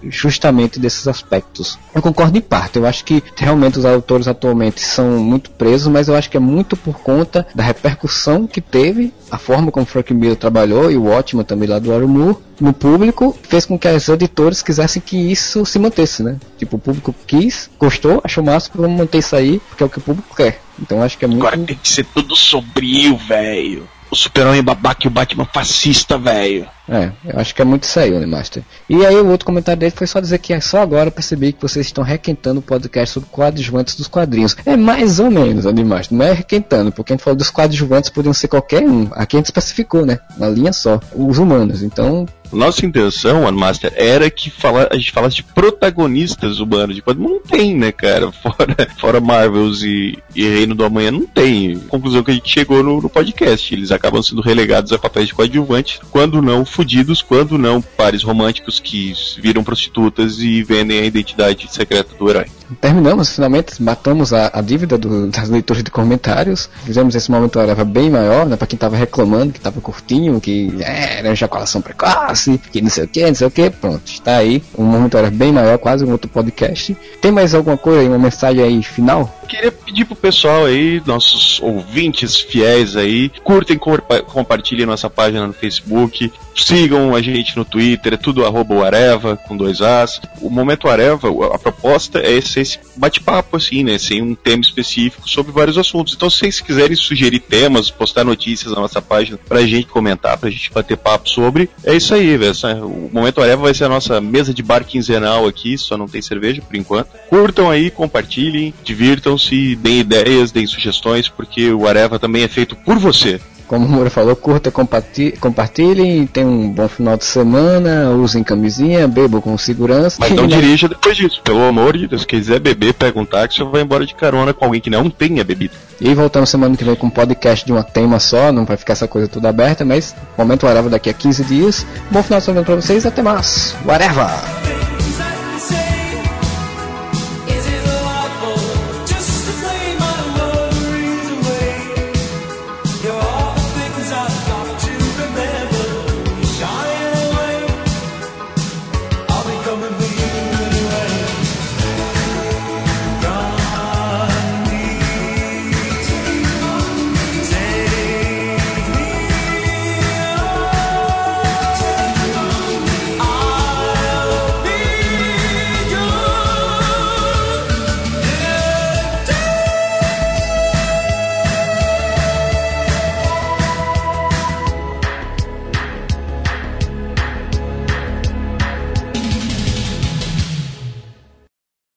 justamente desses aspectos. Eu concordo em parte, eu acho que realmente os autores atualmente são muito presos, mas eu acho que é muito por conta da repercussão que teve, a forma como Frank Miller trabalhou e o ótimo também lá do Aaron Moore, no público, fez com que os editores quisessem que isso se mantesse, né? Tipo, o público quis, gostou, achou massa, vamos manter isso aí, porque é o que o público quer. Então acho que é muito. Agora tem que ser tudo sombrio, velho. O super-homem babaca e o Batman fascista, velho. É, eu acho que é muito isso aí, Master. E aí o outro comentário dele foi só dizer que é só agora percebi que vocês estão requentando o podcast sobre coadjuvantes dos quadrinhos. É mais ou menos, Animaster. Não é requentando, porque a gente falou dos coadjuvantes podiam ser qualquer um. Aqui a gente especificou, né? Uma linha só. Os humanos. Então, nossa intenção, Master, era que fala, a gente falasse de protagonistas humanos quadrinhos. Não tem, né, cara? Fora, fora Marvels e, e, Reino do Amanhã, não tem. Conclusão que a gente chegou no, no podcast. Eles acabam sendo relegados a papéis de coadjuvantes, quando não fudidos, quando não pares românticos que viram prostitutas e vendem a identidade secreta do herói. Terminamos, finalmente, matamos a, a dívida do, das leituras de comentários. Fizemos esse momento era bem maior, né? Pra quem tava reclamando que tava curtinho, que é, era ejaculação precoce, que não sei o que, não sei o que. Pronto, está aí. Um momento era bem maior, quase um outro podcast. Tem mais alguma coisa aí, uma mensagem aí final? Queria pedir pro pessoal aí, nossos ouvintes fiéis aí, curtem, compartilhem nossa página no Facebook, sigam a gente no Twitter, é tudo arroba Areva, com dois As. O Momento Areva, a proposta é ser esse bate-papo, assim, né, sem um tema específico sobre vários assuntos. Então, se vocês quiserem sugerir temas, postar notícias na nossa página pra gente comentar, pra gente bater papo sobre, é isso aí, velho. O Momento Areva vai ser a nossa mesa de bar quinzenal aqui, só não tem cerveja por enquanto. Curtam aí, compartilhem, divirtam se deem ideias, deem sugestões, porque o Areva também é feito por você. Como o Moura falou, curta, compartilhem, tenham um bom final de semana, usem camisinha, bebam com segurança. Mas não dirija depois disso, pelo amor de Deus. Se quiser beber, pega um táxi ou vai embora de carona com alguém que não tenha bebida. E voltamos semana que vem com um podcast de uma tema só, não vai ficar essa coisa toda aberta, mas momento Areva daqui a 15 dias. Bom final de semana pra vocês, até mais. Whatever!